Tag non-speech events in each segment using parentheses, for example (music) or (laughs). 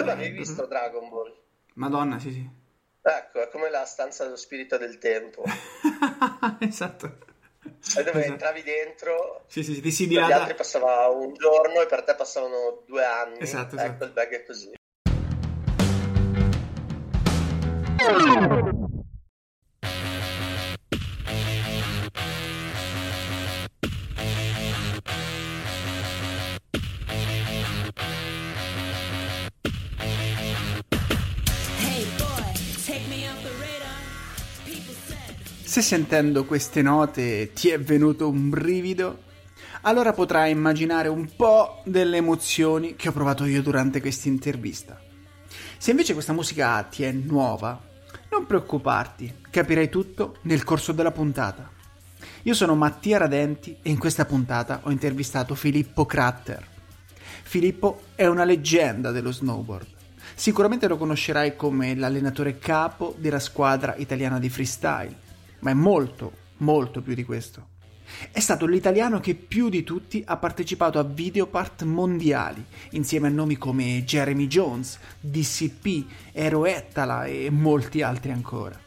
Tu l'avevi visto Dragon Ball? Madonna, sì, sì. Ecco, è come la stanza dello spirito del tempo. (laughs) esatto. Sai dove esatto. entravi dentro, sì, sì, sì, ti si per gli altri passava un giorno e per te passavano due anni. Esatto, ecco, esatto. il bag è così. Se sentendo queste note ti è venuto un brivido, allora potrai immaginare un po' delle emozioni che ho provato io durante questa intervista. Se invece questa musica ti è nuova, non preoccuparti, capirai tutto nel corso della puntata. Io sono Mattia Radenti e in questa puntata ho intervistato Filippo Cratter. Filippo è una leggenda dello snowboard. Sicuramente lo conoscerai come l'allenatore capo della squadra italiana di freestyle ma è molto, molto più di questo. È stato l'italiano che più di tutti ha partecipato a videopart mondiali, insieme a nomi come Jeremy Jones, DCP, Ero Ettala e molti altri ancora.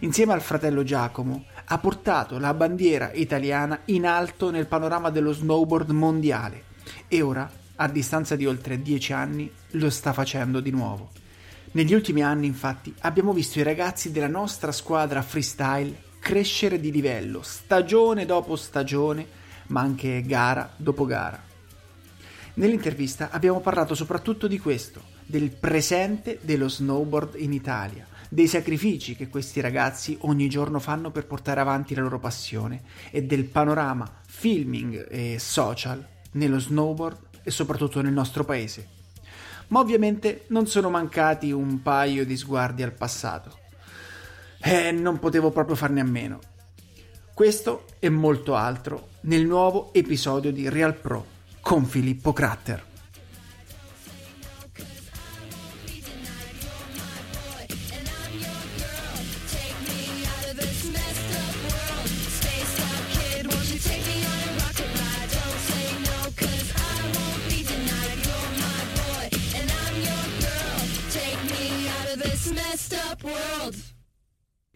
Insieme al fratello Giacomo ha portato la bandiera italiana in alto nel panorama dello snowboard mondiale e ora, a distanza di oltre dieci anni, lo sta facendo di nuovo. Negli ultimi anni, infatti, abbiamo visto i ragazzi della nostra squadra freestyle crescere di livello, stagione dopo stagione, ma anche gara dopo gara. Nell'intervista abbiamo parlato soprattutto di questo, del presente dello snowboard in Italia, dei sacrifici che questi ragazzi ogni giorno fanno per portare avanti la loro passione e del panorama filming e social nello snowboard e soprattutto nel nostro paese ma ovviamente non sono mancati un paio di sguardi al passato. E non potevo proprio farne a meno. Questo e molto altro nel nuovo episodio di Real Pro con Filippo Cratter.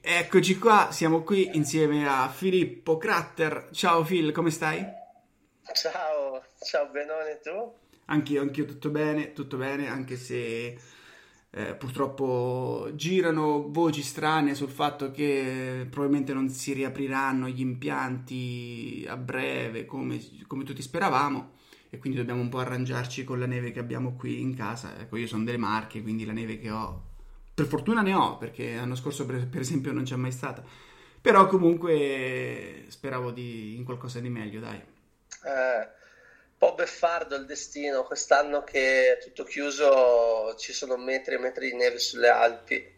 Eccoci qua, siamo qui insieme a Filippo Cratter. Ciao Phil, come stai? Ciao, ciao Benone, tu? Anch'io, anch'io tutto bene, tutto bene, anche se eh, purtroppo girano voci strane sul fatto che probabilmente non si riapriranno gli impianti a breve come, come tutti speravamo e quindi dobbiamo un po' arrangiarci con la neve che abbiamo qui in casa. Ecco, io sono delle Marche, quindi la neve che ho per fortuna ne ho, perché l'anno scorso per, per esempio non c'è mai stata. Però comunque speravo di, in qualcosa di meglio, dai. Eh, un po' beffardo il destino, quest'anno che è tutto chiuso ci sono metri e metri di neve sulle Alpi.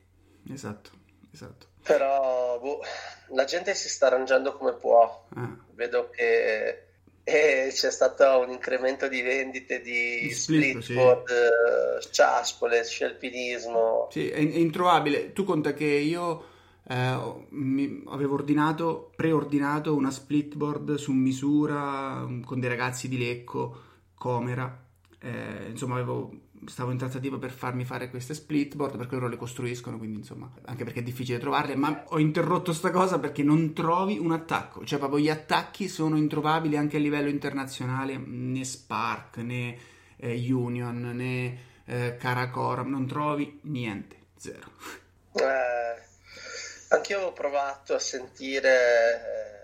Esatto, esatto. Però boh, la gente si sta arrangiando come può. Ah. Vedo che e c'è stato un incremento di vendite di, split, splitboard, sì. ciaspole, scelpinismo. Sì, è, introvabile. Tu conta che io eh, mi, avevo ordinato, preordinato una splitboard su misura con dei ragazzi di Lecco, Comera. Eh, insomma, avevo stavo in trattativa per farmi fare queste splitboard perché loro le costruiscono, quindi insomma, anche perché è difficile trovarle, ma ho interrotto sta cosa perché non trovi un attacco, cioè proprio gli attacchi sono introvabili anche a livello internazionale, né Spark, né eh, Union, né eh, Caracoram, non trovi niente, zero. Eh, anch'io ho provato a sentire eh,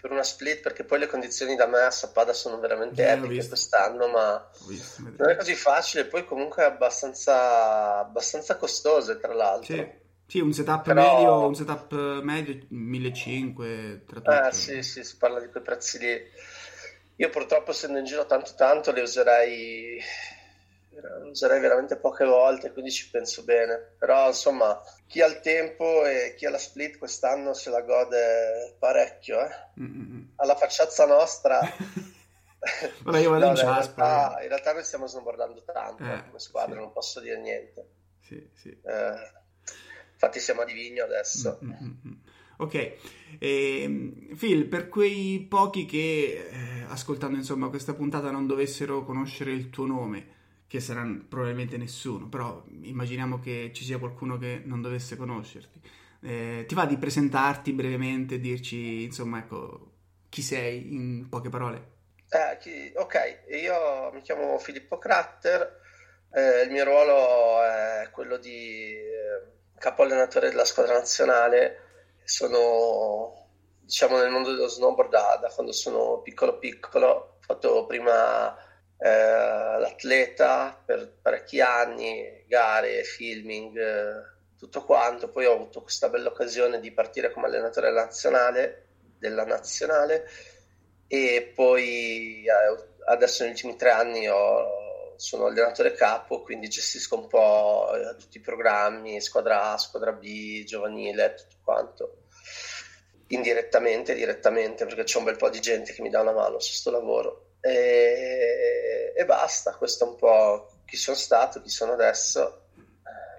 per una split perché poi le condizioni da me a Sappada sono veramente eh, epiche quest'anno ma visto, non è così facile poi comunque è abbastanza, abbastanza costose tra l'altro sì. Sì, un setup Però... medio, un setup medio 1500 tra tutto. Eh sì, sì, si parla di quei prezzi lì. Io purtroppo essendo in giro tanto tanto le userei userei veramente poche volte, quindi ci penso bene. Però insomma, chi ha il tempo e chi ha la split quest'anno se la gode parecchio. Eh? Alla facciazza nostra. (laughs) Vabbè, io vado no, in, realtà, in realtà noi stiamo snowboardando tanto eh, come squadra, sì. non posso dire niente. Sì, sì. Eh, infatti siamo a Divigno adesso. Mm-hmm. Ok, e, ehm, Phil, per quei pochi che eh, ascoltando insomma questa puntata non dovessero conoscere il tuo nome, che saranno probabilmente nessuno, però immaginiamo che ci sia qualcuno che non dovesse conoscerti. Eh, ti va di presentarti brevemente, dirci insomma ecco chi sei in poche parole? Eh, ok, io mi chiamo Filippo Cratter, eh, il mio ruolo è quello di eh, capo allenatore della squadra nazionale, sono diciamo nel mondo dello snowboard da, da quando sono piccolo piccolo, ho fatto prima eh, l'atleta per parecchi anni, gare, filming, eh, tutto quanto, poi ho avuto questa bella occasione di partire come allenatore nazionale, della nazionale e poi eh, adesso negli ultimi tre anni ho, sono allenatore capo, quindi gestisco un po' eh, tutti i programmi, squadra A, squadra B, giovanile, tutto quanto. Indirettamente, direttamente, perché c'è un bel po' di gente che mi dà una mano su questo lavoro. E, e basta, questo è un po' chi sono stato, chi sono adesso.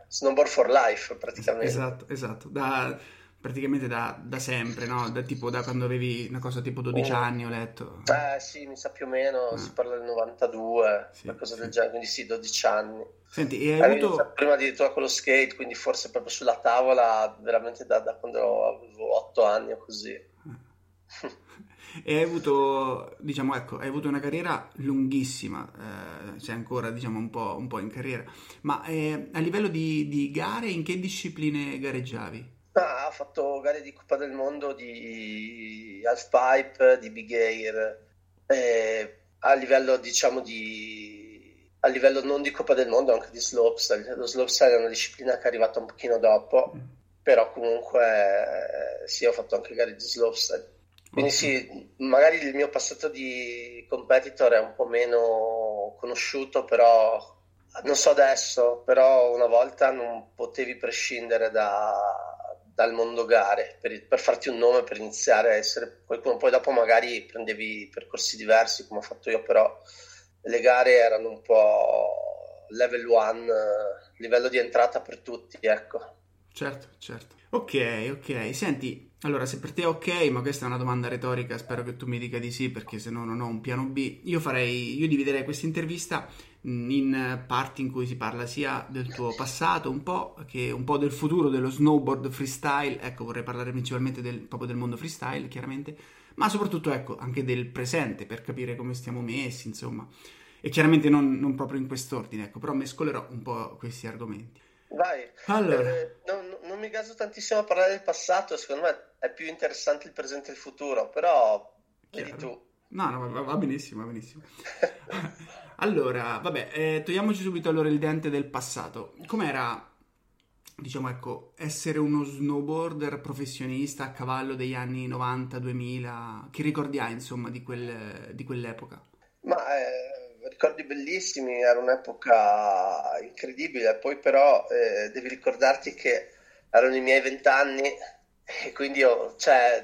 Snowboard for life, praticamente. Esatto, esatto. Da praticamente da, da sempre, no? Da, tipo da quando avevi una cosa tipo 12 oh. anni, ho letto. Eh sì, mi sa più o meno, ah. si parla del 92, sì, una cosa sì. del genere, quindi sì, 12 anni. Senti, e hai avuto... Prima addirittura con lo skate, quindi forse proprio sulla tavola, veramente da, da quando avevo 8 anni o così. (laughs) e hai avuto, diciamo, ecco, hai avuto una carriera lunghissima, eh, sei ancora, diciamo, un po', un po in carriera, ma eh, a livello di, di gare, in che discipline gareggiavi? Ah, ha fatto gare di Coppa del Mondo di halfpipe, di big air, eh, a livello diciamo di a livello non di Coppa del Mondo, anche di slopestyle. Lo slopestyle è una disciplina che è arrivata un pochino dopo, mm. però comunque eh, sì, ho fatto anche gare di slopestyle. Quindi sì, magari il mio passato di competitor è un po' meno conosciuto, però non so adesso, però una volta non potevi prescindere da, dal mondo gare per, per, farti un nome, per iniziare a essere qualcuno. Poi dopo magari prendevi percorsi diversi come ho fatto io, però le gare erano un po' level 1, livello di entrata per tutti, ecco. Certo, certo. Ok, ok. Senti, allora se per te è ok, ma questa è una domanda retorica, spero che tu mi dica di sì perché se no non ho un piano B. Io farei, io dividerei questa intervista in parti in cui si parla sia del tuo passato un po' che un po' del futuro dello snowboard freestyle, ecco vorrei parlare principalmente del, proprio del mondo freestyle chiaramente, ma soprattutto ecco anche del presente per capire come stiamo messi insomma e chiaramente non, non proprio in quest'ordine ecco però mescolerò un po' questi argomenti. Vai, allora. eh, non, non, mi gaso tantissimo a parlare del passato, secondo me è più interessante il presente e il futuro, però Chiaro. vedi tu. No, no, va, va benissimo, va benissimo. (laughs) allora, vabbè, eh, togliamoci subito allora il dente del passato. Com'era, diciamo, ecco, essere uno snowboarder professionista a cavallo degli anni 90-2000? Che ricordi hai, insomma, di, quel, di quell'epoca? Ma eh, ricordi bellissimi, era un'epoca incredibile. Poi però eh, devi ricordarti che erano i miei vent'anni e quindi io, cioè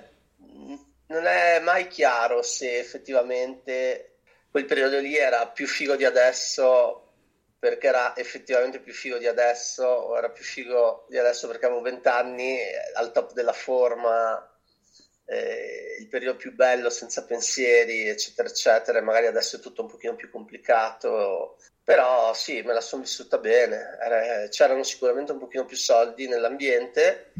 non è mai chiaro se effettivamente quel periodo lì era più figo di adesso perché era effettivamente più figo di adesso o era più figo di adesso perché avevo 20 anni al top della forma eh, il periodo più bello senza pensieri eccetera eccetera magari adesso è tutto un pochino più complicato però sì me la sono vissuta bene. Era, c'erano sicuramente un pochino più soldi nell'ambiente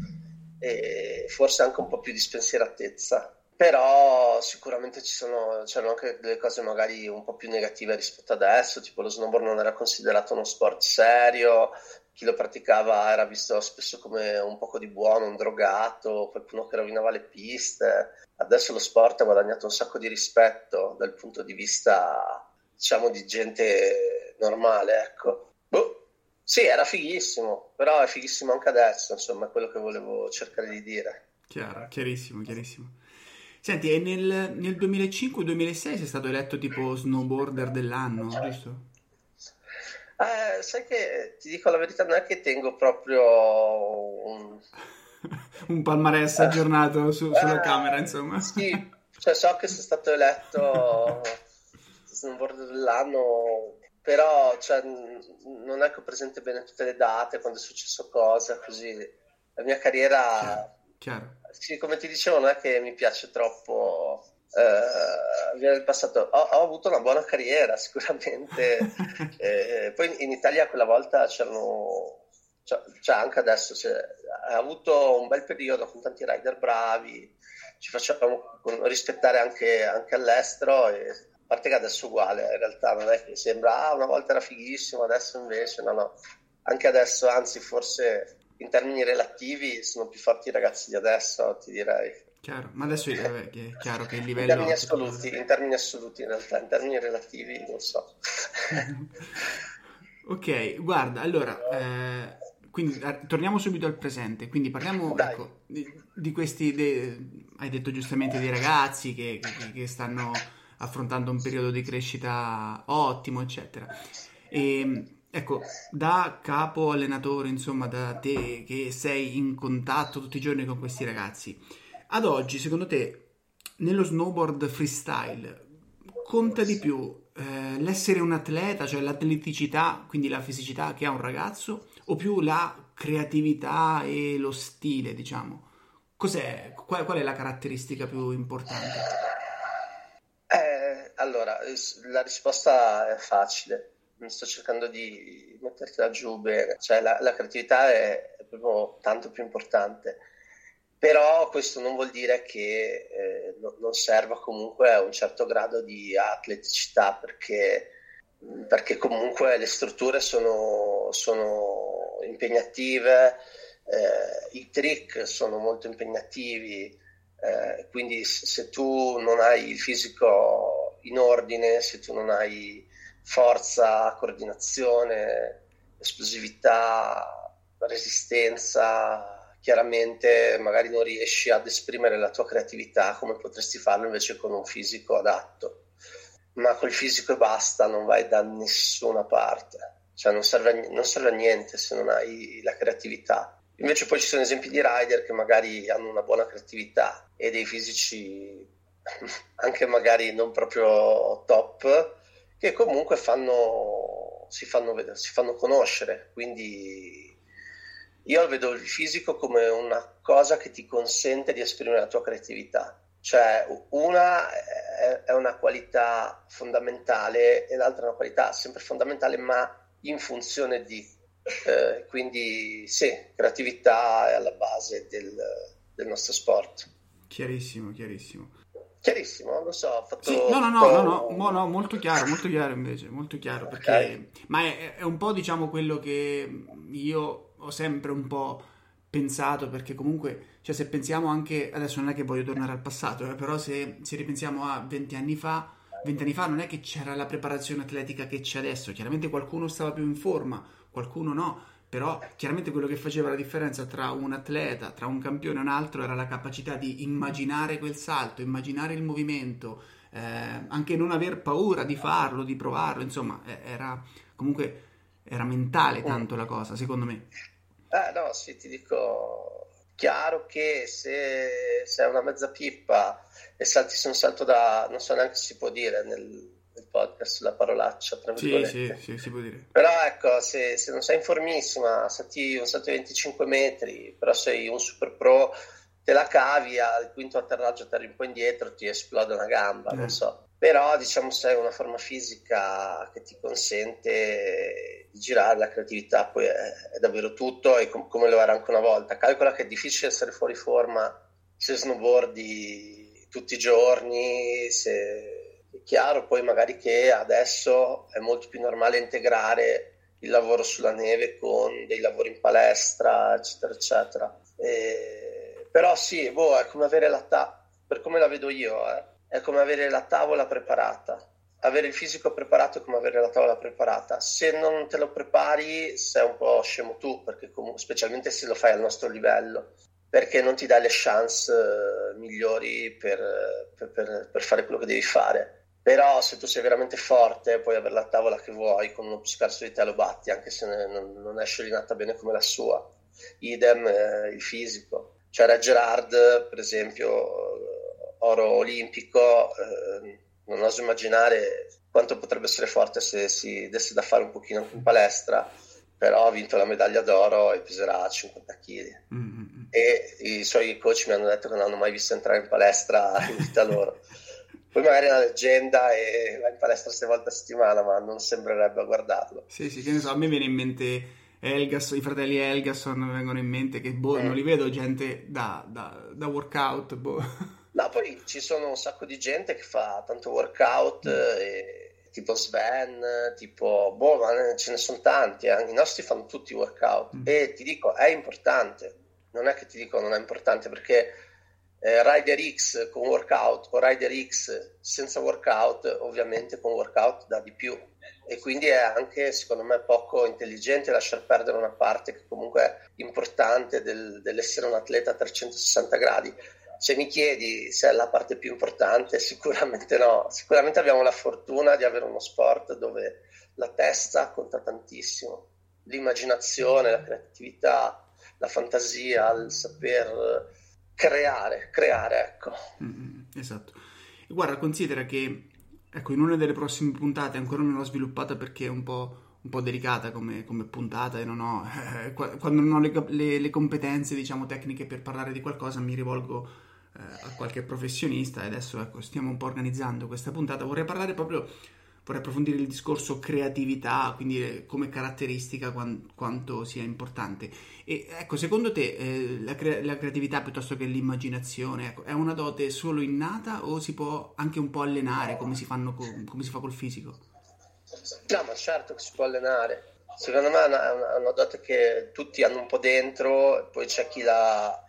e forse anche un po' più di spensieratezza però sicuramente ci sono, c'erano anche delle cose magari un po' più negative rispetto adesso, tipo lo snowboard non era considerato uno sport serio, chi lo praticava era visto spesso come un poco di buono, un drogato, qualcuno che rovinava le piste. Adesso lo sport ha guadagnato un sacco di rispetto dal punto di vista, diciamo, di gente normale, ecco. Boh, sì, era fighissimo, però è fighissimo anche adesso, insomma, è quello che volevo cercare di dire. Chiaro, chiarissimo, chiarissimo. Senti, e nel, nel 2005-2006 sei stato eletto tipo snowboarder dell'anno, giusto? Eh, sai che ti dico la verità, non è che tengo proprio un, (laughs) un palmarès aggiornato su, sulla eh, camera, insomma. Sì, cioè so che sei stato eletto (laughs) snowboarder dell'anno, però cioè, non è che ho presente bene tutte le date, quando è successo cosa, così. La mia carriera... Chiaro. Chiaro sì, come ti dicevo, non è che mi piace troppo Uh, viene del passato, ho, ho, avuto una buona carriera (laughs) sicuramente, eh, poi in Italia quella volta c'erano, cioè, cioè anche adesso, cioè, ha avuto un bel periodo con tanti rider bravi, ci facciamo rispettare anche, anche all'estero e a parte che adesso è uguale, in realtà non è che sembra, ah, una volta era fighissimo, adesso invece no, no, anche adesso, anzi forse in termini relativi sono più forti i ragazzi di adesso, ti direi. Chiaro, ma adesso è chiaro che il livello... In termini assoluti, in termini assoluti in realtà, in termini relativi non so. (laughs) ok, guarda, allora, eh, quindi torniamo subito al presente, quindi parliamo ecco, di, di, questi, de, hai detto giustamente dei ragazzi che, che, che, stanno affrontando un periodo di crescita ottimo, eccetera. E, ecco, da capo allenatore, insomma, da te che sei in contatto tutti i giorni con questi ragazzi, ad oggi, secondo te, nello snowboard freestyle conta di più eh, l'essere un atleta, cioè l'atleticità, quindi la fisicità che ha un ragazzo, o più la creatività e lo stile, diciamo? Cos'è, qual, qual è la caratteristica più importante? Eh, allora, la risposta è facile. Sto cercando di mettertela giù bene. Cioè, la, la creatività è proprio tanto più importante però questo non vuol dire che eh, no, non serva comunque un certo grado di atleticità perché, perché comunque le strutture sono, sono impegnative, eh, i trick sono molto impegnativi, eh, quindi se tu non hai il fisico in ordine, se tu non hai forza, coordinazione, esplosività, resistenza, chiaramente magari non riesci ad esprimere la tua creatività come potresti farlo invece con un fisico adatto. Ma col fisico e basta non vai da nessuna parte, cioè non serve, a, non serve a niente se non hai la creatività. Invece poi ci sono esempi di rider che magari hanno una buona creatività e dei fisici (laughs) anche magari non proprio top, che comunque fanno, si, fanno, si fanno conoscere. Quindi io vedo il fisico come una cosa che ti consente di esprimere la tua creatività. Cioè, una è una qualità fondamentale e l'altra è una qualità sempre fondamentale, ma in funzione di. Eh, quindi, sì, creatività è alla base del, del nostro sport. Chiarissimo, chiarissimo. Chiarissimo, lo so, ho fatto... Sì, no, no, no, no, no, no, molto chiaro, molto chiaro invece, molto chiaro, perché... Okay. Ma è, è, un po', diciamo, quello che io ho sempre un po' pensato perché comunque, cioè se pensiamo anche, adesso non è che voglio tornare al passato, eh, però se, se ripensiamo a 20 anni fa, 20 anni fa non è che c'era la preparazione atletica che c'è adesso, chiaramente qualcuno stava più in forma, qualcuno no, però chiaramente quello che faceva la differenza tra un atleta, tra un campione e un altro era la capacità di immaginare quel salto, immaginare il movimento, eh, anche non aver paura di farlo, di provarlo, insomma, era comunque era mentale tanto la cosa, secondo me. Eh no, sì, ti dico, chiaro che se sei una mezza pippa e salti su un salto da, non so neanche se si può dire nel, nel podcast la parolaccia, tra sì, sì, sì, si può dire. Però ecco, se, se non sei in formissima, salti un salto di 25 metri, però sei un super pro, te la cavi al quinto atterraggio, terri un po' indietro, ti esplode una gamba, eh. non so però diciamo se hai una forma fisica che ti consente di girare la creatività poi è, è davvero tutto e com- come lo era anche una volta. Calcola che è difficile essere fuori forma se snowboardi tutti i giorni se è chiaro poi magari che adesso è molto più normale integrare il lavoro sulla neve con dei lavori in palestra eccetera eccetera. E, però sì boh, è come avere la ta- per come la vedo io eh è come avere la tavola preparata. Avere il fisico preparato è come avere la tavola preparata. Se non te lo prepari, sei un po' scemo tu, comunque, specialmente se lo fai al nostro livello, perché non ti dai le chance uh, migliori per, per, per, per, fare quello che devi fare. Però se tu sei veramente forte, puoi avere la tavola che vuoi, con uno scarso di te lo batti, anche se non, non è sciorinata bene come la sua. Idem eh, il fisico. C'era Gerard, per esempio, oro olimpico, eh, non oso immaginare quanto potrebbe essere forte se si desse da fare un pochino in palestra, però ha vinto la medaglia d'oro e peserà 50 kg. Mm-hmm. E i suoi coach mi hanno detto che non hanno mai visto entrare in palestra (laughs) in vita loro. Poi magari è una leggenda e va in palestra sei volte a settimana, ma non sembrerebbe a guardarlo. Sì, sì, che ne so, a me viene in mente Elgas, i fratelli Elgasson vengono in mente che boh, mm. non li vedo gente da, da, da workout. Boh. No, poi ci sono un sacco di gente che fa tanto workout, mm. e, tipo Sven, tipo, boh, ma ce ne sono tanti, eh. i nostri fanno tutti workout mm. e ti dico, è importante, non è che ti dico non è importante perché eh, Rider X con workout o Rider X senza workout, ovviamente con workout dà di più e quindi è anche secondo me poco intelligente lasciar perdere una parte che comunque è importante del, dell'essere un atleta a 360 gradi. Se mi chiedi se è la parte più importante, (laughs) sicuramente no. Sicuramente abbiamo la fortuna di avere uno sport dove la testa conta tantissimo, l'immaginazione, la creatività, la fantasia, il saper creare, creare, ecco. Mm-hmm, esatto. E guarda, considera che, ecco, in una delle prossime puntate, ancora non l'ho sviluppata perché è un po', un po delicata come, come, puntata e non ho, (laughs) eh, quando non ho le, le, le, competenze, diciamo, tecniche per parlare di qualcosa, mi rivolgo a qualche professionista e adesso, ecco, stiamo un po' organizzando questa puntata. Vorrei parlare proprio vorrei approfondire il discorso creatività, quindi come caratteristica quant- quanto sia importante. E ecco, secondo te eh, la, cre- la, creatività piuttosto che l'immaginazione ecco, è una dote solo innata o si può anche un po' allenare come si, co- come si fa col fisico? No, ma certo che si può allenare. Secondo me è una, è una dote che tutti hanno un po' dentro, poi c'è chi la,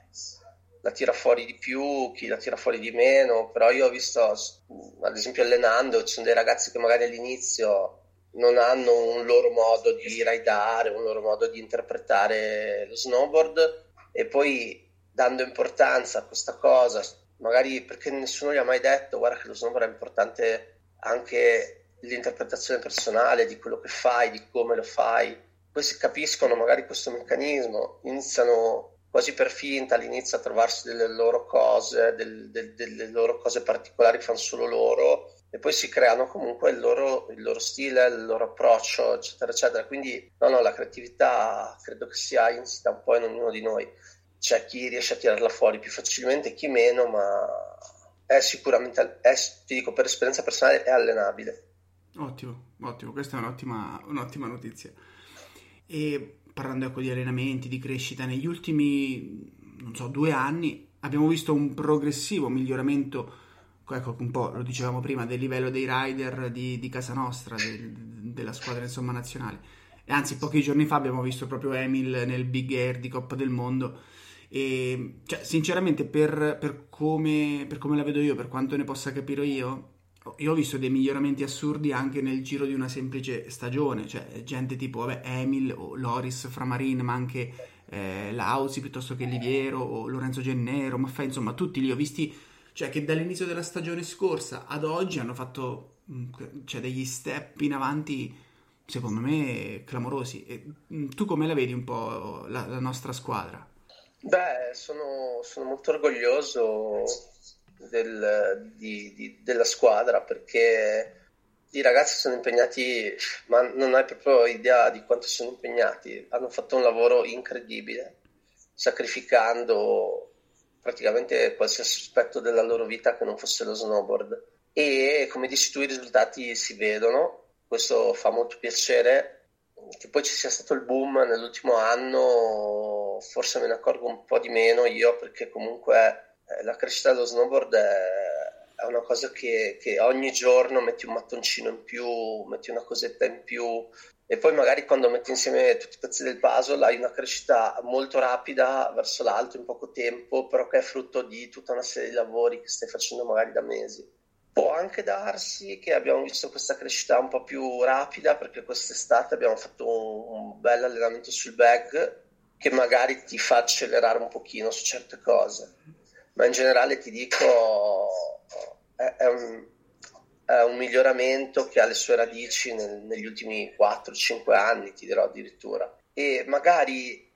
la tira fuori di più, chi la tira fuori di meno, però io ho visto, ad esempio allenando, ci sono dei ragazzi che magari all'inizio non hanno un loro modo di raidare, un loro modo di interpretare lo snowboard e poi dando importanza a questa cosa, magari perché nessuno gli ha mai detto guarda che lo snowboard è importante anche l'interpretazione personale di quello che fai, di come lo fai, poi si capiscono magari questo meccanismo, iniziano quasi per finta all'inizio a trovarsi delle loro cose, del, del, delle loro cose particolari che fanno solo loro e poi si creano comunque il loro, il loro, stile, il loro approccio, eccetera, eccetera. Quindi no, no, la creatività credo che sia insita un po' in ognuno di noi. C'è chi riesce a tirarla fuori più facilmente, chi meno, ma è sicuramente, è, ti dico per esperienza personale, è allenabile. Ottimo, ottimo, questa è un'ottima, un'ottima notizia. E parlando ecco di allenamenti, di crescita, negli ultimi, non so, due anni abbiamo visto un progressivo miglioramento, ecco un po' lo dicevamo prima, del livello dei rider di, di casa nostra, del, della squadra insomma nazionale. Anzi, pochi giorni fa abbiamo visto proprio Emil nel Big Air di Coppa del Mondo. E cioè, sinceramente, per, per, come, per come la vedo io, per quanto ne possa capire io, io ho visto dei miglioramenti assurdi anche nel giro di una semplice stagione, cioè gente tipo vabbè, Emil o Loris Framarin, ma anche eh, Lausi piuttosto che Liviero o Lorenzo Gennero, Maffei, insomma tutti li ho visti, cioè che dall'inizio della stagione scorsa ad oggi hanno fatto mm, cioè, degli step in avanti secondo me clamorosi. E, mm, tu come la vedi un po' la, la nostra squadra? Beh, sono, sono molto orgoglioso del, di, di, della squadra perché i ragazzi sono impegnati, ma non hai proprio idea di quanto sono impegnati. Hanno fatto un lavoro incredibile, sacrificando praticamente qualsiasi aspetto della loro vita che non fosse lo snowboard. E come dici tu, i risultati si vedono. Questo fa molto piacere. Che poi ci sia stato il boom nell'ultimo anno, forse me ne accorgo un po' di meno io, perché comunque la crescita dello snowboard è, è una cosa che, che, ogni giorno metti un mattoncino in più, metti una cosetta in più e poi magari quando metti insieme tutti i pezzi del puzzle hai una crescita molto rapida verso l'alto in poco tempo, però che è frutto di tutta una serie di lavori che stai facendo magari da mesi. Può anche darsi che abbiamo visto questa crescita un po' più rapida perché quest'estate abbiamo fatto un, un bel allenamento sul bag che magari ti fa accelerare un pochino su certe cose ma in generale ti dico è, è, un, è un, miglioramento che ha le sue radici nel, negli ultimi 4-5 anni, ti dirò addirittura. E magari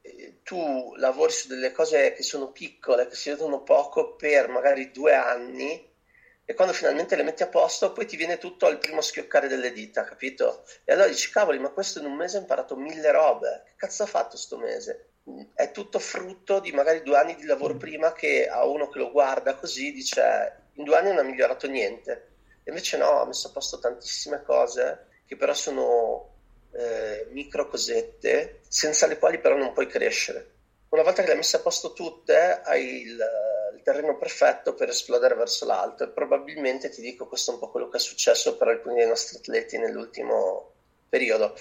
eh, tu lavori su delle cose che sono piccole, che si vedono poco per magari due anni e quando finalmente le metti a posto poi ti viene tutto al primo schioccare delle dita, capito? E allora dici, cavoli, ma questo in un mese ha imparato mille robe, che cazzo ha fatto sto mese? È tutto frutto di magari due anni di lavoro prima che a uno che lo guarda così dice in due anni non ha migliorato niente. Invece no, ha messo a posto tantissime cose che però sono eh, micro cosette, senza le quali però non puoi crescere. Una volta che le hai messe a posto tutte, hai il, il terreno perfetto per esplodere verso l'alto e probabilmente ti dico questo è un po' quello che è successo per alcuni dei nostri atleti nell'ultimo periodo.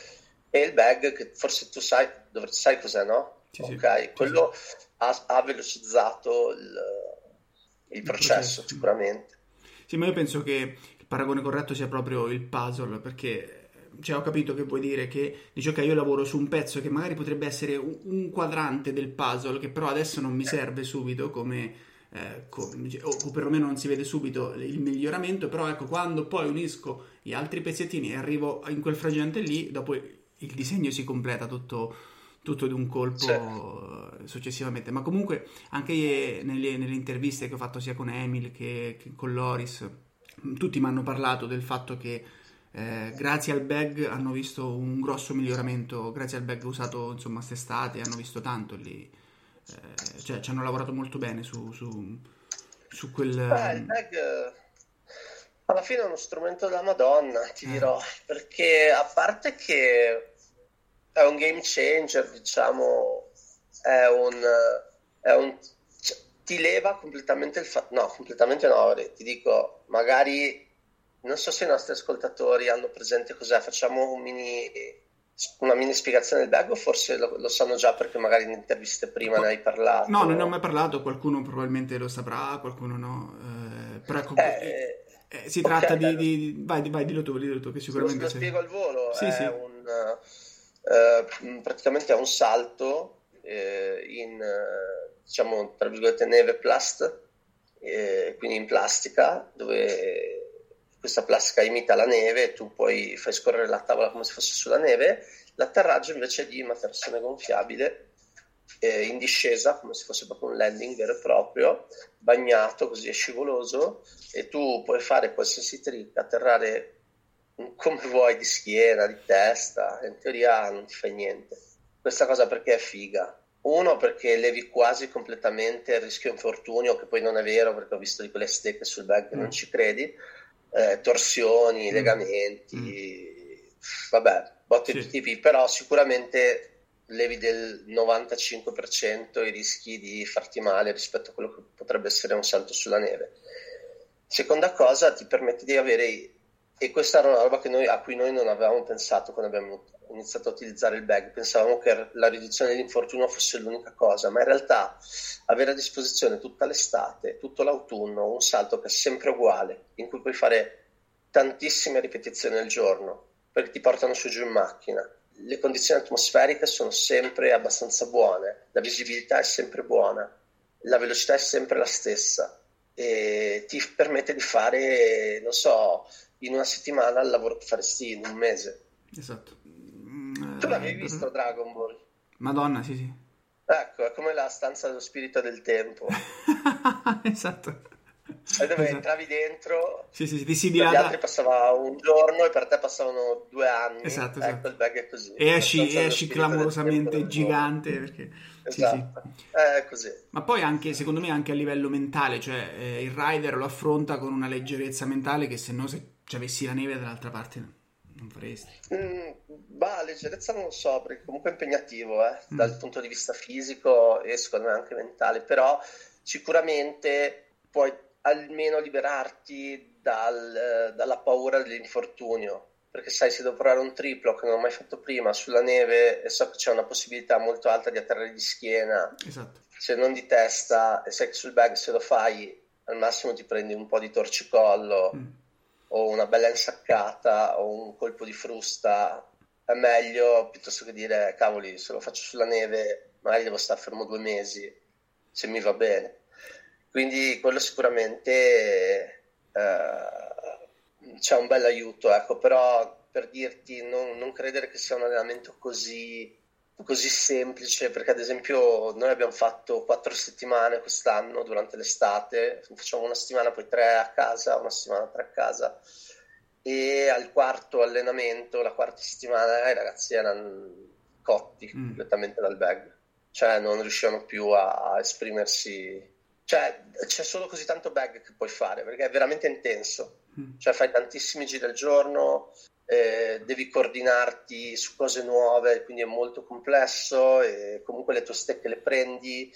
E il bag, che forse tu sai, sai cos'è, no? Sì, sì. ok, quello ha, ha velocizzato il, il, processo, processo, sicuramente. Sì, ma io penso che il paragone corretto sia proprio il puzzle, perché cioè, ho capito che vuoi dire che dici ok io lavoro su un pezzo che magari potrebbe essere un, un quadrante del puzzle che però adesso non mi serve subito come, eh, come, o perlomeno non si vede subito il miglioramento però ecco quando poi unisco gli altri pezzettini e arrivo in quel frangente lì dopo il disegno si completa tutto, tutto di un colpo sì. successivamente ma comunque anche nelle, nelle, interviste che ho fatto sia con Emil che, che con Loris tutti mi hanno parlato del fatto che eh, grazie al bag hanno visto un grosso miglioramento, grazie al bag usato insomma quest'estate, hanno visto tanto lì, eh, cioè ci hanno lavorato molto bene su, su, su quel... Beh, il bag alla fine è uno strumento della Madonna, ti eh. dirò, perché a parte che è un game changer, diciamo, è un... È un cioè, ti leva completamente il fatto, no, completamente no, ti dico, magari non so se i nostri ascoltatori hanno presente cos'è, facciamo un mini, una mini spiegazione del bag o forse lo, lo, sanno già perché magari in interviste prima ne hai parlato? No, non ne ho mai parlato, qualcuno probabilmente lo saprà, qualcuno no. Eh, però ecco, eh, eh, si tratta okay, di, di, Vai, vai, dillo tu, dillo tu che sicuramente... Lo, lo spiego al volo, sì, è sì. Un, uh, praticamente è un salto eh, in, diciamo, tra virgolette, neve plast, quindi in plastica, dove questa plastica imita la neve, tu poi fai scorrere la tavola come se fosse sulla neve, l'atterraggio invece è di materazione gonfiabile eh, in discesa, come se fosse proprio un landing vero e proprio, bagnato, così è scivoloso, e tu puoi fare qualsiasi trick, atterrare come vuoi di schiena, di testa, in teoria non ti fai niente. Questa cosa perché è figa? Uno, perché levi quasi completamente il rischio infortunio, che poi non è vero perché ho visto di quelle stecche sul bag che mm. non ci credi eh, torsioni, mm. legamenti, mm. vabbè, botte sì. di tipi, però sicuramente levi del 95% i rischi di farti male rispetto a quello che potrebbe essere un salto sulla neve. Seconda cosa, ti permette di avere, e questa era una roba noi, a cui noi non avevamo pensato quando abbiamo iniziato a utilizzare il bag, pensavamo che la riduzione dell'infortunio fosse l'unica cosa, ma in realtà avere a disposizione tutta l'estate, tutto l'autunno, un salto che è sempre uguale, in cui puoi fare tantissime ripetizioni al giorno, perché ti portano su giù in macchina. Le condizioni atmosferiche sono sempre abbastanza buone, la visibilità è sempre buona, la velocità è sempre la stessa e ti permette di fare, non so, in una settimana il lavoro che faresti in un mese. Esatto. Tu l'avevi eh, visto Dragon Ball? Madonna, sì, sì. Ecco, è come la stanza dello spirito del tempo. (laughs) esatto. Sai dove esatto. entravi dentro, sì, sì, sì, per gli altri passava un giorno e per te passavano due anni. Esatto, ecco, esatto. il bag è così. E esci, esci clamorosamente gigante perché... Esatto, è così. Ma poi anche, secondo me, anche a livello mentale, cioè eh, il rider lo affronta con una leggerezza mentale che se no se ci avessi la neve dall'altra parte non faresti? Mm, bah, leggerezza non lo so, perché comunque è impegnativo eh, mm. dal punto di vista fisico e secondo me anche mentale, però sicuramente puoi almeno liberarti dal, dalla paura dell'infortunio. Perché sai, se devo provare un triplo che non ho mai fatto prima sulla neve e so che c'è una possibilità molto alta di atterrare di schiena, esatto. se non di testa, e sai che sul bag se lo fai al massimo ti prendi un po' di torcicollo. Mm o una bella insaccata o un colpo di frusta è meglio piuttosto che dire cavoli se lo faccio sulla neve magari devo stare fermo due mesi se mi va bene. Quindi quello sicuramente eh, c'è un bel aiuto ecco però per dirti non, non credere che sia un allenamento così così semplice perché ad esempio noi abbiamo fatto quattro settimane quest'anno durante l'estate, facciamo una settimana poi tre a casa, una settimana tre a casa e al quarto allenamento, la quarta settimana i ragazzi erano cotti mm. completamente dal bag, cioè non riuscivano più a, a esprimersi cioè c'è solo così tanto bag che puoi fare perché è veramente intenso. Mm. Cioè fai tantissimi giri al giorno, eh, devi coordinarti su cose nuove, quindi è molto complesso e comunque le tue stecche le prendi,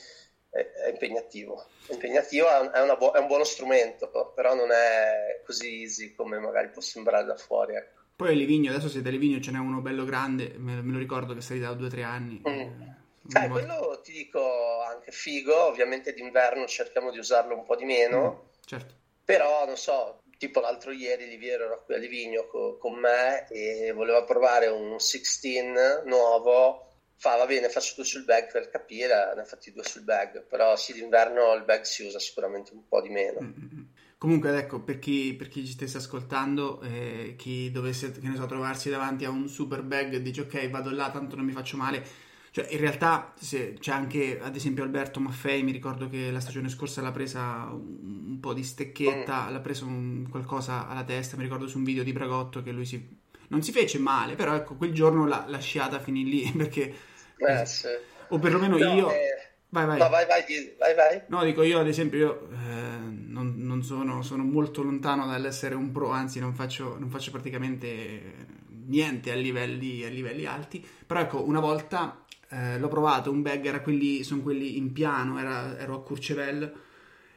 è, è impegnativo. È impegnativo, è, bu- è, un buono strumento, però non è così easy come magari può sembrare da fuori. Ecco. Poi a Livigno, adesso siete a Livigno, ce n'è uno bello grande, me, me lo ricordo che sei da due o tre anni. Mm. Eh, quello ti dico anche figo, ovviamente d'inverno cerchiamo di usarlo un po' di meno, mm, certo. però non so, tipo l'altro ieri Liviero era qui a Livigno co- con me e voleva provare un 16 nuovo fa va bene faccio due sul bag per capire ne ha fatti due sul bag però sì d'inverno il bag si usa sicuramente un po' di meno mm-hmm. comunque ecco per chi, per chi ci stesse ascoltando eh, chi dovesse so, trovarsi davanti a un super bag e dice ok vado là tanto non mi faccio male cioè, in realtà se, c'è anche, ad esempio, Alberto Maffei, mi ricordo che la stagione scorsa l'ha presa un, un po' di stecchetta, mm. l'ha preso un, qualcosa alla testa, mi ricordo su un video di Bragotto che lui si, non si fece male, però ecco, quel giorno la, la sciata finì lì, (laughs) perché... Eh, sì. O perlomeno no, io... Eh... Vai, vai. No, vai, vai, vai, vai. No, dico io, ad esempio, io eh, non, non sono, sono, molto lontano dall'essere un pro, anzi non faccio, non faccio praticamente niente a livelli, a livelli alti, però ecco, una volta eh, l'ho provato, un bag era quelli, sono quelli in piano, era, ero a Courchevel.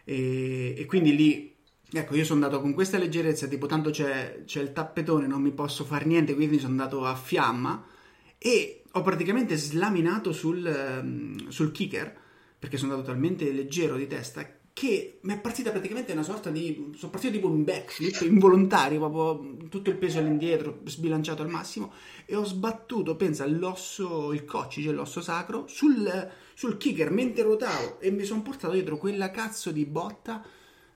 E, e, quindi lì, ecco, io sono andato con questa leggerezza, tipo tanto c'è, c'è il tappetone, non mi posso fare niente, quindi sono andato a fiamma e ho praticamente slaminato sul, um, sul kicker, perché sono andato talmente leggero di testa che mi è partita praticamente una sorta di. sono partito tipo un backflip involontario, proprio tutto il peso all'indietro, sbilanciato al massimo, e ho sbattuto, pensa, l'osso, il coccige, l'osso sacro, sul, sul kicker mentre ruotavo e mi sono portato dietro quella cazzo di botta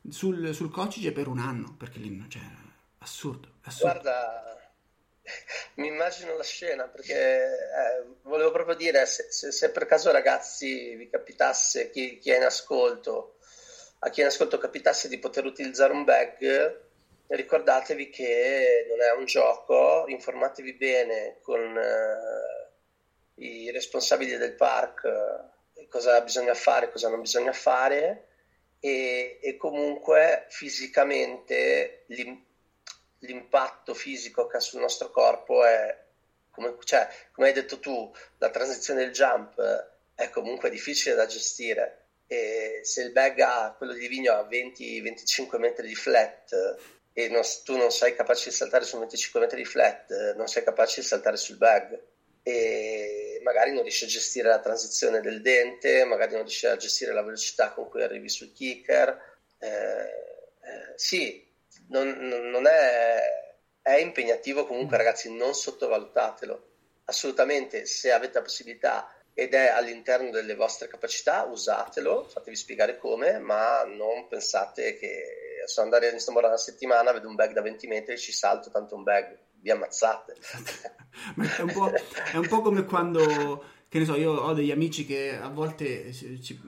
sul, sul coccige per un anno, perché lì, cioè, assurdo, assurdo. Guarda, (laughs) mi immagino la scena perché eh, volevo proprio dire se, se, se, per caso ragazzi vi capitasse chi, chi è in ascolto a chi in ascolto capitasse di poter utilizzare un bag, ricordatevi che non è un gioco, informatevi bene con eh, i responsabili del park eh, cosa bisogna fare, cosa non bisogna fare e, e comunque fisicamente l'im, l'impatto fisico che ha sul nostro corpo è, come, cioè, come hai detto tu, la transizione del jump è comunque difficile da gestire e se il bag ha quello di Vigno ha 20-25 metri di flat e non, tu non sei capace di saltare su 25 metri di flat, non sei capace di saltare sul bag e magari non riesci a gestire la transizione del dente, magari non riesci a gestire la velocità con cui arrivi sul kicker. Eh, eh, sì, non, non è, è, impegnativo comunque ragazzi, non sottovalutatelo. Assolutamente, se avete la possibilità ed è all'interno delle vostre capacità, usatelo, fatevi spiegare come, ma non pensate che so andare in snowboard una settimana, vedo un bag da 20 metri, ci salto tanto un bag, vi ammazzate. (laughs) è, un è, un po', come quando, che ne so, io ho degli amici che a volte ci,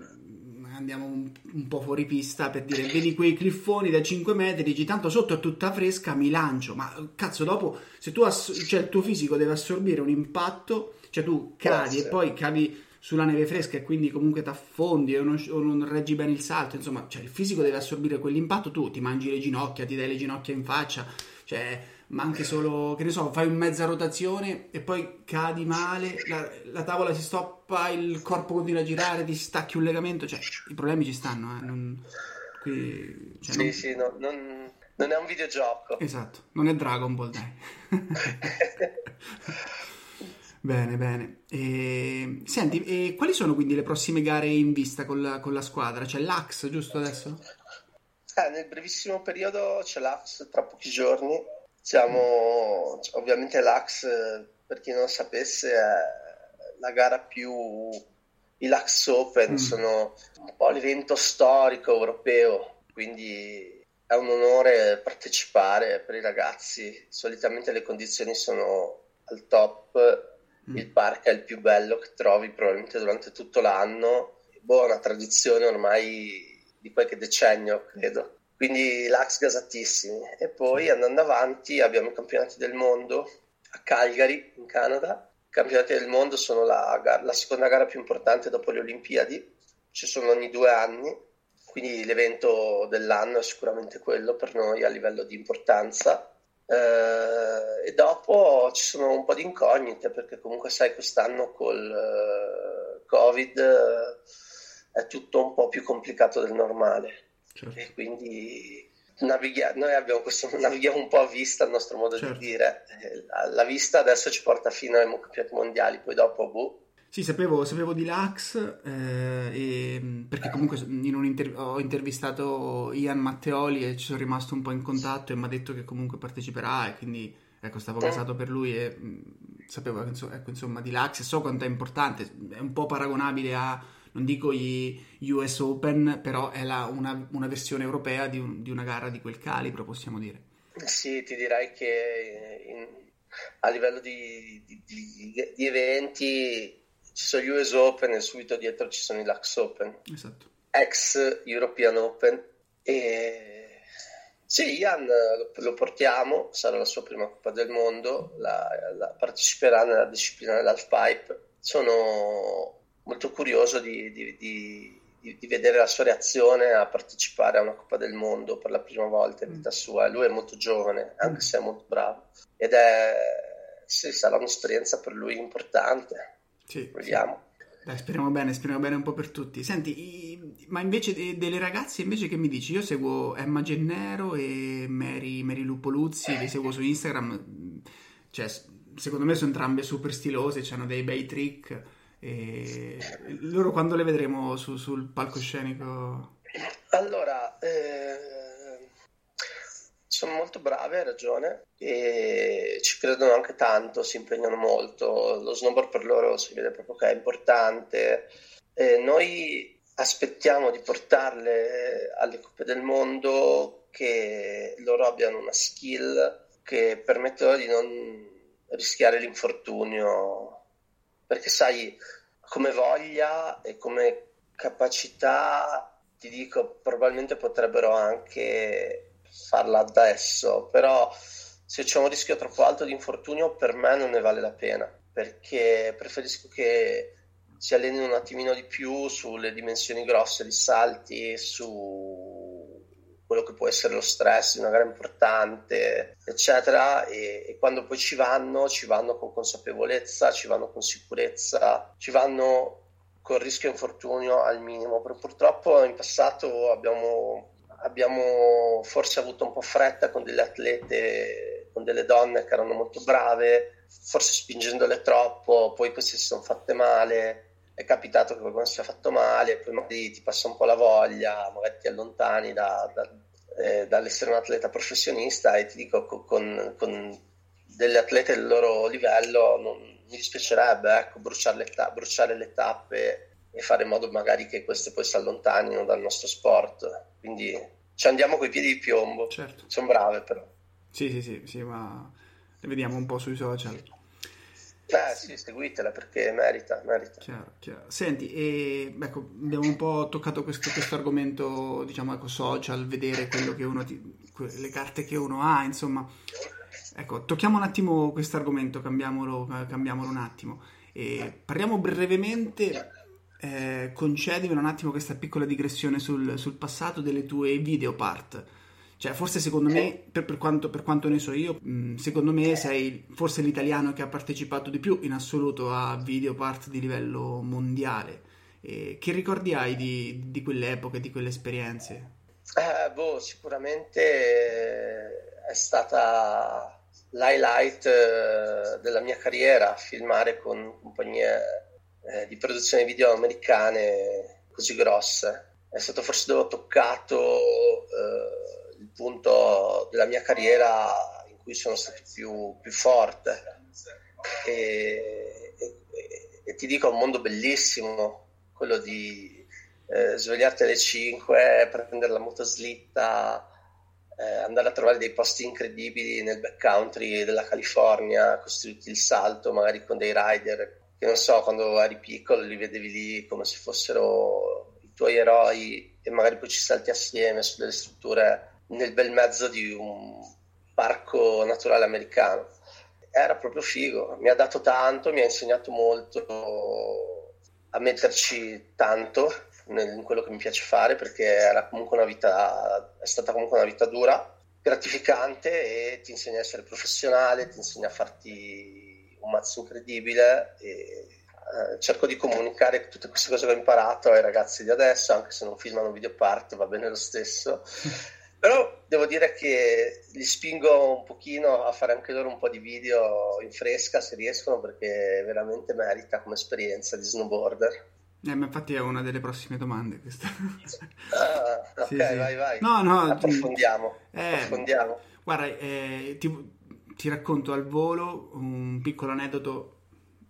andiamo un, un, po' fuori pista per dire vedi quei cliffoni da 5 metri dici tanto sotto è tutta fresca mi lancio ma cazzo dopo se tu ass- cioè il tuo fisico deve assorbire un impatto cioè tu cadi e poi cadi sulla neve fresca e quindi comunque ti affondi o non, o non, reggi bene il salto, insomma, cioè il fisico deve assorbire quell'impatto, tu ti mangi le ginocchia, ti dai le ginocchia in faccia, cioè, ma anche solo, che ne so, fai un mezza rotazione e poi cadi male, la, la, tavola si stoppa, il corpo continua a girare, ti stacchi un legamento, cioè i problemi ci stanno, eh, non, qui, cioè, sì, non... sì, no, non, non, è un videogioco. Esatto, non è Dragon Ball, dai. (laughs) (laughs) Bene, bene. E... Senti, e quali sono quindi le prossime gare in vista con la, con la squadra? C'è l'Ax giusto adesso? Eh, nel brevissimo periodo c'è l'Ax tra pochi giorni. Siamo ovviamente l'Ax, per chi non lo sapesse, è la gara più. I Lux Open mm. sono un po' l'evento storico europeo, quindi è un onore partecipare per i ragazzi. Solitamente le condizioni sono al top il park è il più bello che trovi probabilmente durante tutto l'anno. Boh, una tradizione ormai di qualche decennio, credo. Quindi lax gasatissimi. E poi andando avanti abbiamo i campionati del mondo a Calgary, in Canada. I campionati del mondo sono la, la seconda gara più importante dopo le Olimpiadi. Ci sono ogni due anni. quindi l'evento dell'anno è sicuramente quello per noi a livello di importanza. Eh, e dopo ci sono un po' di incognite perché comunque sai quest'anno col uh, Covid uh, è tutto un po' più complicato del normale certo. e quindi navighi- noi abbiamo questo, (laughs) navighiamo un po' a vista il nostro modo certo. di dire. La, la, vista adesso ci porta fino ai campionati mondiali, poi dopo boh. Sì, sapevo, sapevo di Lax eh, e, perché comunque in inter- ho intervistato Ian Matteoli e ci sono rimasto un po' in contatto e mi ha detto che comunque parteciperà e quindi ecco, stavo casato per lui e mh, sapevo ecco, insomma di Lax e so quanto è importante, è un po' paragonabile a non dico gli US Open, però è la, una, una, versione europea di, un, di, una gara di quel calibro, possiamo dire. Sì, ti direi che in, a livello di, di, di, eventi ci sono gli US Open e subito dietro ci sono i Lux Open, esatto. ex European Open. E sì, Ian lo, lo, portiamo, sarà la sua prima Coppa del Mondo, la, la parteciperà nella disciplina dell'half pipe. Sono molto curioso di, di, di, di, vedere la sua reazione a partecipare a una Coppa del Mondo per la prima volta in vita sua. Lui è molto giovane, anche se è molto bravo, ed è, sì, sarà un'esperienza per lui importante. Sì, Vediamo. Dai, speriamo bene, speriamo bene un po' per tutti. Senti, i, ma invece de, delle ragazze, invece che mi dici? Io seguo Emma Gennero e Mary, Mary Lupoluzzi, le seguo su Instagram. Cioè, secondo me sono entrambe super stilose, hanno dei bei trick. E loro quando le vedremo su, sul palcoscenico? Allora, eh, sono molto brave, hai ragione, e ci credono anche tanto, si impegnano molto. Lo snowboard per loro si vede proprio che è importante. Eh, noi aspettiamo di portarle alle Coppe del Mondo che loro abbiano una skill che permetta di non rischiare l'infortunio perché sai, come voglia e come capacità, ti dico, probabilmente potrebbero anche farla adesso, però se c'è un rischio troppo alto di infortunio per me non ne vale la pena, perché preferisco che si allenino un attimino di più sulle dimensioni grosse di salti, su quello che può essere lo stress di una gara importante, eccetera, e, e, quando poi ci vanno, ci vanno con consapevolezza, ci vanno con sicurezza, ci vanno con rischio infortunio al minimo. Purtroppo in passato abbiamo, abbiamo forse avuto un po' fretta con delle atlete, con delle donne che erano molto brave, forse spingendole troppo, poi queste si sono fatte male è capitato che qualcuno si sia fatto male, poi magari ti passa un po' la voglia, magari ti allontani da, da, eh, dall'essere un atleta professionista e ti dico con, con delle atlete del loro livello non mi dispiacerebbe ecco, bruciare, le ta- bruciare le tappe e fare in modo magari che queste poi si allontanino dal nostro sport. Quindi ci andiamo coi piedi di piombo. Certo. Sono brave però. Sì, sì, sì, sì, ma le vediamo un po' sui social. Eh sì, seguitela perché merita, merita. Chiaro, chiaro. Senti, e, ecco, abbiamo un po' toccato questo, questo argomento, diciamo, ecco, social, vedere quello che uno ti, le carte che uno ha, insomma. Ecco, tocchiamo un attimo questo argomento, cambiamolo, cambiamolo un attimo. E parliamo brevemente, eh, concedimi un attimo questa piccola digressione sul, sul passato delle tue video part cioè, forse secondo me, per, per, quanto, per quanto, ne so io, mh, secondo me sei forse l'italiano che ha partecipato di più in assoluto a video part di livello mondiale. E che ricordi hai di, di quelle epoche, di quelle esperienze? Eh, boh, sicuramente è stata l'highlight eh, della mia carriera filmare con compagnie eh, di produzione video americane così grosse. È stato forse dove ho toccato eh, punto della mia carriera in cui sono stato più, più forte. E, e, e, ti dico, è un mondo bellissimo, quello di eh, svegliarti alle 5, prendere la motoslitta, eh, andare a trovare dei posti incredibili nel backcountry della California, costruirti il salto magari con dei rider che non so, quando eri piccolo li vedevi lì come se fossero i tuoi eroi e magari poi ci salti assieme su delle strutture nel bel mezzo di un parco naturale americano. Era proprio figo, mi ha dato tanto, mi ha insegnato molto a metterci tanto in quello che mi piace fare perché era comunque una vita, è stata comunque una vita dura, gratificante e ti insegna a essere professionale, ti insegna a farti un mazzo incredibile e eh, cerco di comunicare tutte queste cose che ho imparato ai ragazzi di adesso, anche se non filmano video part, va bene lo stesso. (laughs) Però devo dire che li spingo un pochino a fare anche loro un po' di video in fresca se riescono perché veramente merita come esperienza di snowboarder. Eh, ma infatti è una delle prossime domande questa. Ah, (laughs) ok, sì, sì. vai, vai. No, no, approfondiamo. Eh, approfondiamo. Guarda, eh, ti, ti, racconto al volo un piccolo aneddoto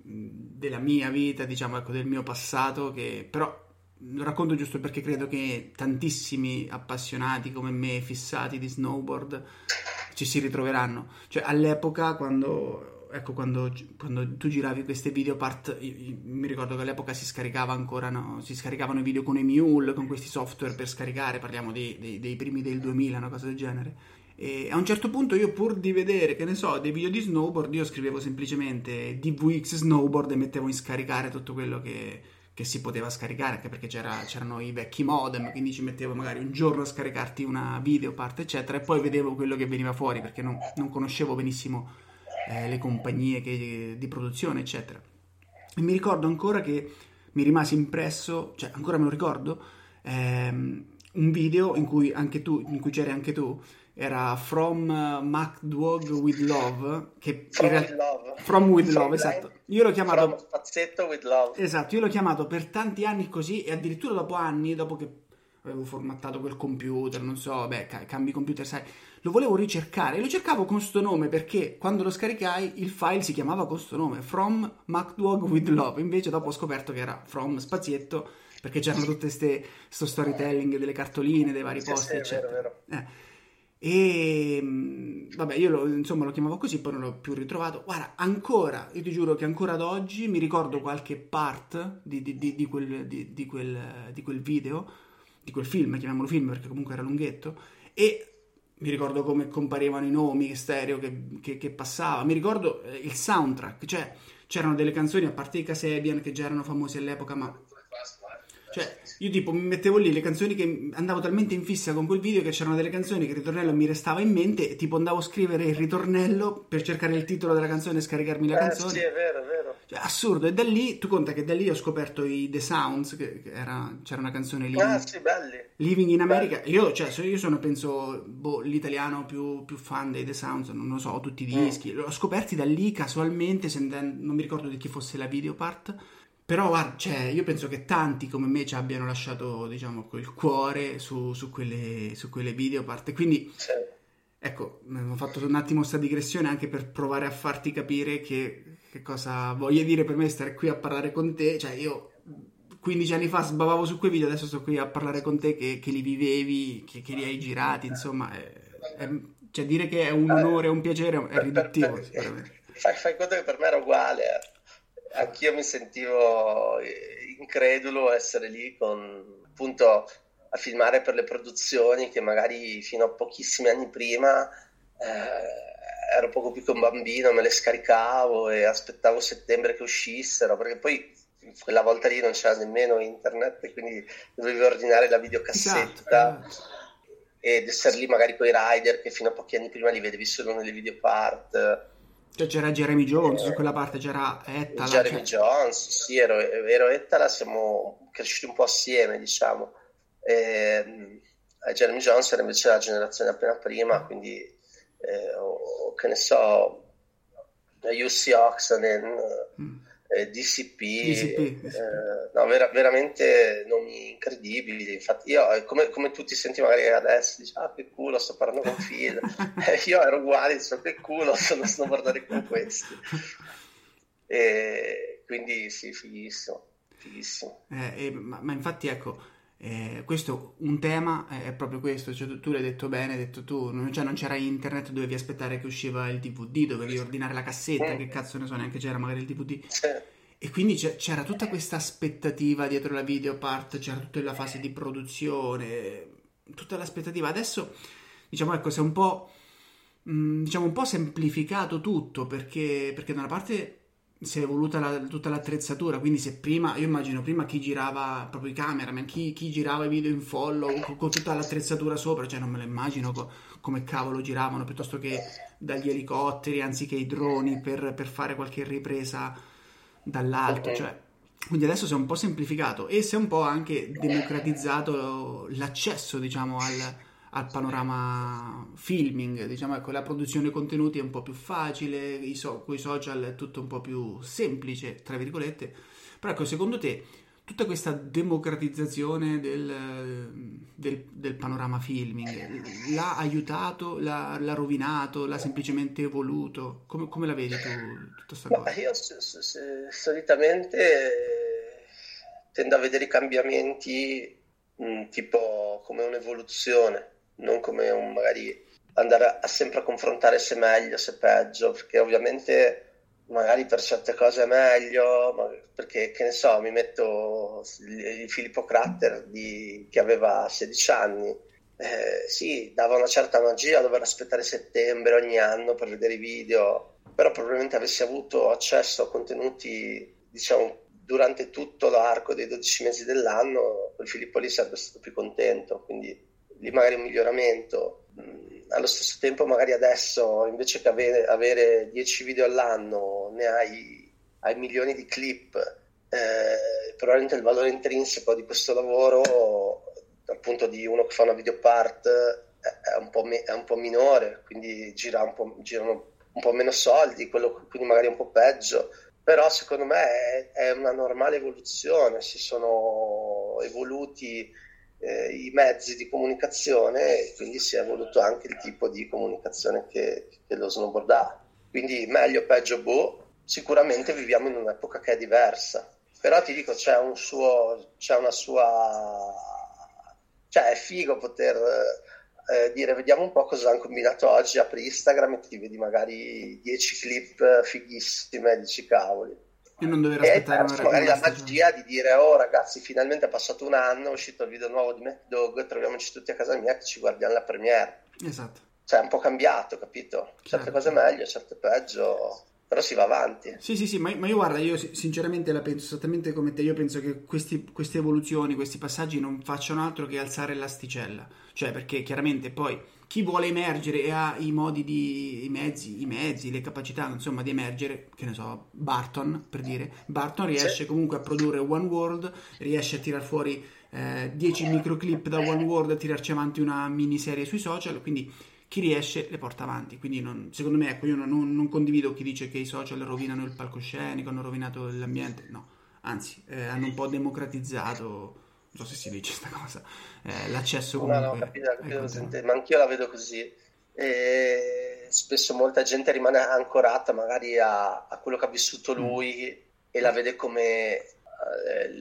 della mia vita, diciamo, ecco, del mio passato, che però lo racconto giusto perché credo che tantissimi appassionati come me, fissati di snowboard, ci si ritroveranno. Cioè, all'epoca, quando, ecco, quando, quando tu giravi queste video part, io, io, mi ricordo che all'epoca si scaricava ancora, no? si scaricavano i video con Emule, con questi software per scaricare, parliamo dei, dei, dei primi del 2000, una cosa del genere. E a un certo punto io pur di vedere, che ne so, dei video di snowboard, io scrivevo semplicemente DVX snowboard e mettevo in scaricare tutto quello che che si poteva scaricare anche perché c'era, c'erano i vecchi modem quindi ci mettevo magari un giorno a scaricarti una video parte eccetera e poi vedevo quello che veniva fuori perché non, non conoscevo benissimo eh, le compagnie che, di produzione eccetera. E mi ricordo ancora che mi rimase impresso cioè ancora me lo ricordo ehm, un video in cui anche tu in cui c'eri anche tu era From uh, MacDwog with Love che From real... with Love. From with Love esatto. Io l'ho chiamato From spazzetto with Love. Esatto io l'ho chiamato per tanti anni così e addirittura dopo anni dopo che avevo formattato quel computer non so beh cambi computer sai lo volevo ricercare e lo cercavo con sto nome perché quando lo scaricai il file si chiamava con sto nome From MacDwog with Love. Invece dopo ho scoperto che era From spazietto perché c'erano tutte queste sto storytelling delle cartoline dei vari sì, posti sì, eccetera vero, vero. Eh. E mm, vabbè, io lo, insomma lo chiamavo così, poi non l'ho più ritrovato. Guarda, ancora, io ti giuro che ancora ad oggi mi ricordo qualche part di, di, di, di quel, quel, quel, video, di quel film, chiamiamolo film perché comunque era lunghetto, e mi ricordo come comparivano i nomi, stereo che, che, che passava, mi ricordo eh, il soundtrack, cioè c'erano delle canzoni, a parte i Casabian che già erano famosi all'epoca, ma cioè, io tipo mi mettevo lì le canzoni che andavo talmente in fissa con quel video che c'erano delle canzoni che il ritornello mi restava in mente e tipo andavo a scrivere il ritornello per cercare il titolo della canzone e scaricarmi la eh, canzone. Sì, è vero, è vero. Cioè, assurdo. E da lì, tu conta che da lì ho scoperto i The Sounds, che, che era, c'era una canzone lì. Ah, sì, belli. Living in America. Io, cioè, io sono, penso, boh, l'italiano più, più, fan dei The Sounds, non lo so, ho tutti i mm. dischi. Mm. L'ho scoperti da lì casualmente, sentendo, non mi ricordo di chi fosse la video part però guarda, cioè, io penso che tanti come me ci abbiano lasciato, diciamo, quel cuore su, su, quelle, su quelle video parte. Quindi, sì. ecco, ho fatto un attimo questa digressione anche per provare a farti capire che, che cosa voglia dire per me stare qui a parlare con te. Cioè, io 15 anni fa sbavavo su quei video, adesso sto qui a parlare con te che, che li vivevi, che, che, li hai girati, insomma, è, è, cioè dire che è un onore, un piacere è riduttivo. Per, per, fai, fai conto che per me era uguale. Eh anch'io mi sentivo eh, incredulo essere lì con appunto a filmare per le produzioni che magari fino a pochissimi anni prima eh, ero poco più che un bambino, me le scaricavo e aspettavo settembre che uscissero, perché poi quella volta lì non c'era nemmeno internet quindi dovevi ordinare la videocassetta. Esatto, ed essere lì magari con i rider che fino a pochi anni prima li vedevi solo nelle videopart cioè c'era Jeremy Jones, su quella parte c'era Ettala. Jeremy cioè... Jones, sì, ero, ero Ettala, siamo cresciuti un po' assieme, diciamo. E, eh, Jeremy Jones era invece la generazione appena prima, quindi, eh, o, che ne so, UC Oxen, mm eh, DCP, DCP, eh, no, vera, veramente nomi incredibili. Infatti, io eh, come, come, tu ti senti magari adesso, dici, ah, che culo, sto parlando con Phil. (laughs) eh, io ero uguale, dicevo, che culo, sono snowboardare con questi. E quindi sì, fighissimo. fighissimo. Eh, ma, ma infatti, ecco. Eh, questo un tema è proprio questo, cioè, tu, tu, l'hai detto bene, hai detto tu, non, cioè, non c'era internet, dovevi aspettare che usciva il DVD, dovevi ordinare la cassetta, che cazzo ne so, neanche c'era magari il DVD. E quindi c'era tutta questa aspettativa dietro la video part, c'era tutta la fase di produzione, tutta l'aspettativa. Adesso, diciamo, ecco, si è un po', mh, diciamo, un po' semplificato tutto, perché, perché da una parte si è evoluta la, tutta l'attrezzatura, quindi se prima, io immagino prima chi girava proprio i cameraman, chi, chi girava i video in follow con, con, tutta l'attrezzatura sopra, cioè non me lo immagino co, come cavolo giravano, piuttosto che dagli elicotteri anziché i droni per, per fare qualche ripresa dall'alto, cioè. Quindi adesso si è un po' semplificato e si è un po' anche democratizzato l'accesso, diciamo, al, al panorama filming, diciamo, ecco, la produzione contenuti è un po' più facile, so, con i social è tutto un po' più semplice, tra virgolette. Però ecco, secondo te tutta questa democratizzazione del, del, del panorama filming l'ha aiutato, l'ha, l'ha, rovinato, l'ha semplicemente evoluto? Come, come la vedi tu tutta questa cosa? io s- s- solitamente tendo a vedere i cambiamenti mh, tipo come un'evoluzione, non come un magari andare a, a sempre a confrontare se meglio, se peggio, perché ovviamente magari per certe cose è meglio, perché che ne so, mi metto il Filippo Cratter di, che aveva 16 anni, eh, sì, dava una certa magia dover aspettare settembre ogni anno per vedere i video, però probabilmente avessi avuto accesso a contenuti, diciamo, durante tutto l'arco dei 12 mesi dell'anno, quel Filippo lì sarebbe stato più contento, quindi lì magari un miglioramento. Allo stesso tempo magari adesso invece che avere, avere 10 video all'anno ne hai, hai milioni di clip, eh, probabilmente il valore intrinseco di questo lavoro, appunto di uno che fa una video part, è un po', me, è un po minore, quindi gira un po', girano un po' meno soldi, quello, quindi magari un po' peggio, però secondo me è una normale evoluzione, si sono evoluti eh, i mezzi di comunicazione e quindi si è evoluto anche il tipo di comunicazione che, che lo snowboard ha. Quindi meglio, peggio, boh, sicuramente viviamo in un'epoca che è diversa. Però ti dico, c'è, un suo, c'è una sua... cioè è figo poter eh, dire vediamo un po' cosa hanno combinato oggi, apri Instagram e ti vedi magari 10 clip fighissime e dici cavoli e non dover aspettare una magari la magia di dire oh ragazzi finalmente è passato un anno è uscito il video nuovo di Mad Dog troviamoci tutti a casa mia che ci guardiamo la premiere. Esatto. Cioè è un po' cambiato capito? Certe certo. cose meglio certe peggio però si va avanti. Sì, sì, sì, ma, ma, io guarda, io sinceramente la penso esattamente come te, io penso che questi, queste evoluzioni, questi passaggi non facciano altro che alzare l'asticella, cioè perché chiaramente poi chi vuole emergere e ha i modi di, i mezzi, i mezzi, le capacità, insomma, di emergere, che ne so, Barton, per dire, Barton riesce sì. comunque a produrre One World, riesce a tirar fuori eh, 10 microclip da One World, a tirarci avanti una miniserie sui social, quindi chi riesce le porta avanti. Quindi non, secondo me, ecco, io non, non, condivido chi dice che i social rovinano il palcoscenico, hanno rovinato l'ambiente, no, anzi, eh, hanno un po' democratizzato, non so se si dice questa cosa, eh, l'accesso comunque. No, no, capito, capito, ma anch'io la vedo così. E spesso molta gente rimane ancorata magari a, a quello che ha vissuto mm. lui mm. e la vede come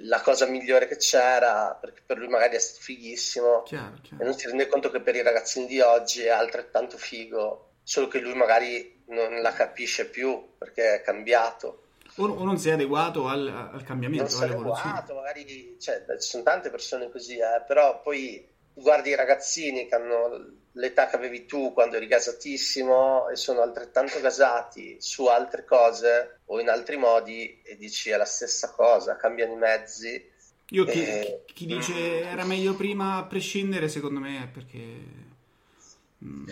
la cosa migliore che c'era, perché per lui magari è stato fighissimo, chiaro, chiaro. e non si rende conto che per i ragazzini di oggi è altrettanto figo, solo che lui magari non la capisce più perché è cambiato. O, o non si è adeguato al, al cambiamento, non si è adeguato, magari cioè, ci sono tante persone così, eh, però poi guardi i ragazzini che hanno l'età che avevi tu quando eri gasatissimo e sono altrettanto gasati su altre cose o in altri modi e dici è la stessa cosa, cambiano i mezzi. Io chi, e... chi dice era meglio prima a prescindere secondo me è perché mm,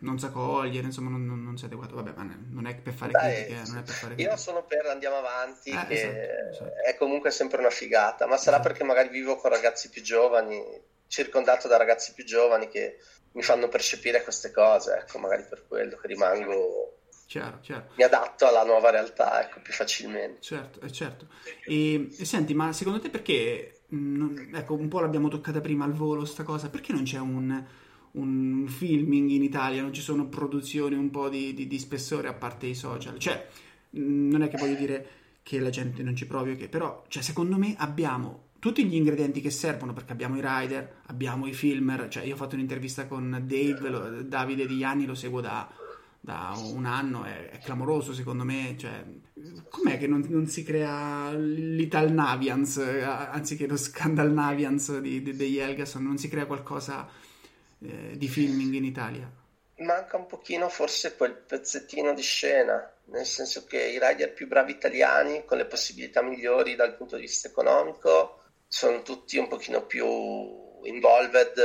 non sa cogliere, insomma non, non, non si è adeguato, vabbè ma non è per fare Dai, critiche, non è per fare critiche. Io sono per andiamo avanti, eh, che esatto, esatto. è comunque sempre una figata, ma sarà esatto. perché magari vivo con ragazzi più giovani, circondato da ragazzi più giovani che mi fanno percepire queste cose, ecco, magari per quello che rimango... Chiaro, chiaro. Mi adatto alla nuova realtà, ecco, più facilmente. Certo, eh, certo. E, e, senti, ma secondo te perché, mh, ecco, un po' l'abbiamo toccata prima al volo sta cosa, perché non c'è un, un filming in Italia, non ci sono produzioni un po' di, di, di spessore a parte i social? Cioè, mh, non è che voglio dire che la gente non ci provi, okay, però, cioè, secondo me abbiamo tutti gli ingredienti che servono perché abbiamo i rider, abbiamo i filmer, cioè io ho fatto un'intervista con Dave, lo, Davide Di Gianni, lo seguo da, da un anno, è, è, clamoroso secondo me, cioè, com'è che non, non si crea l'Ital Navians anziché lo Scandal Navians di, di, degli Elgason, non si crea qualcosa eh, di filming in Italia? Manca un pochino forse quel pezzettino di scena, nel senso che i rider più bravi italiani, con le possibilità migliori dal punto di vista economico, sono tutti un pochino più involved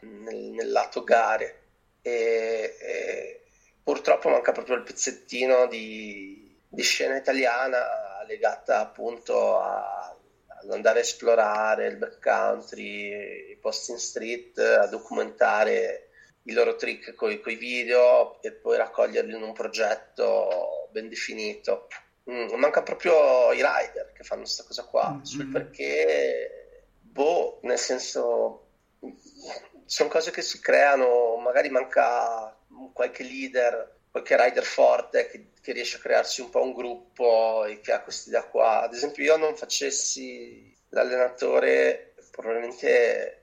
nel, nel lato gare e, e, purtroppo manca proprio il pezzettino di, di scena italiana legata appunto a, ad andare a esplorare il backcountry, i post in street, a documentare i loro trick con i video e poi raccoglierli in un progetto ben definito. Mm, manca proprio i rider che fanno questa cosa qua, mm-hmm. sul perché, boh, nel senso, sono cose che si creano, magari manca qualche leader, qualche rider forte che, che riesce a crearsi un po' un gruppo e che ha questa idea qua. Ad esempio, io non facessi l'allenatore, probabilmente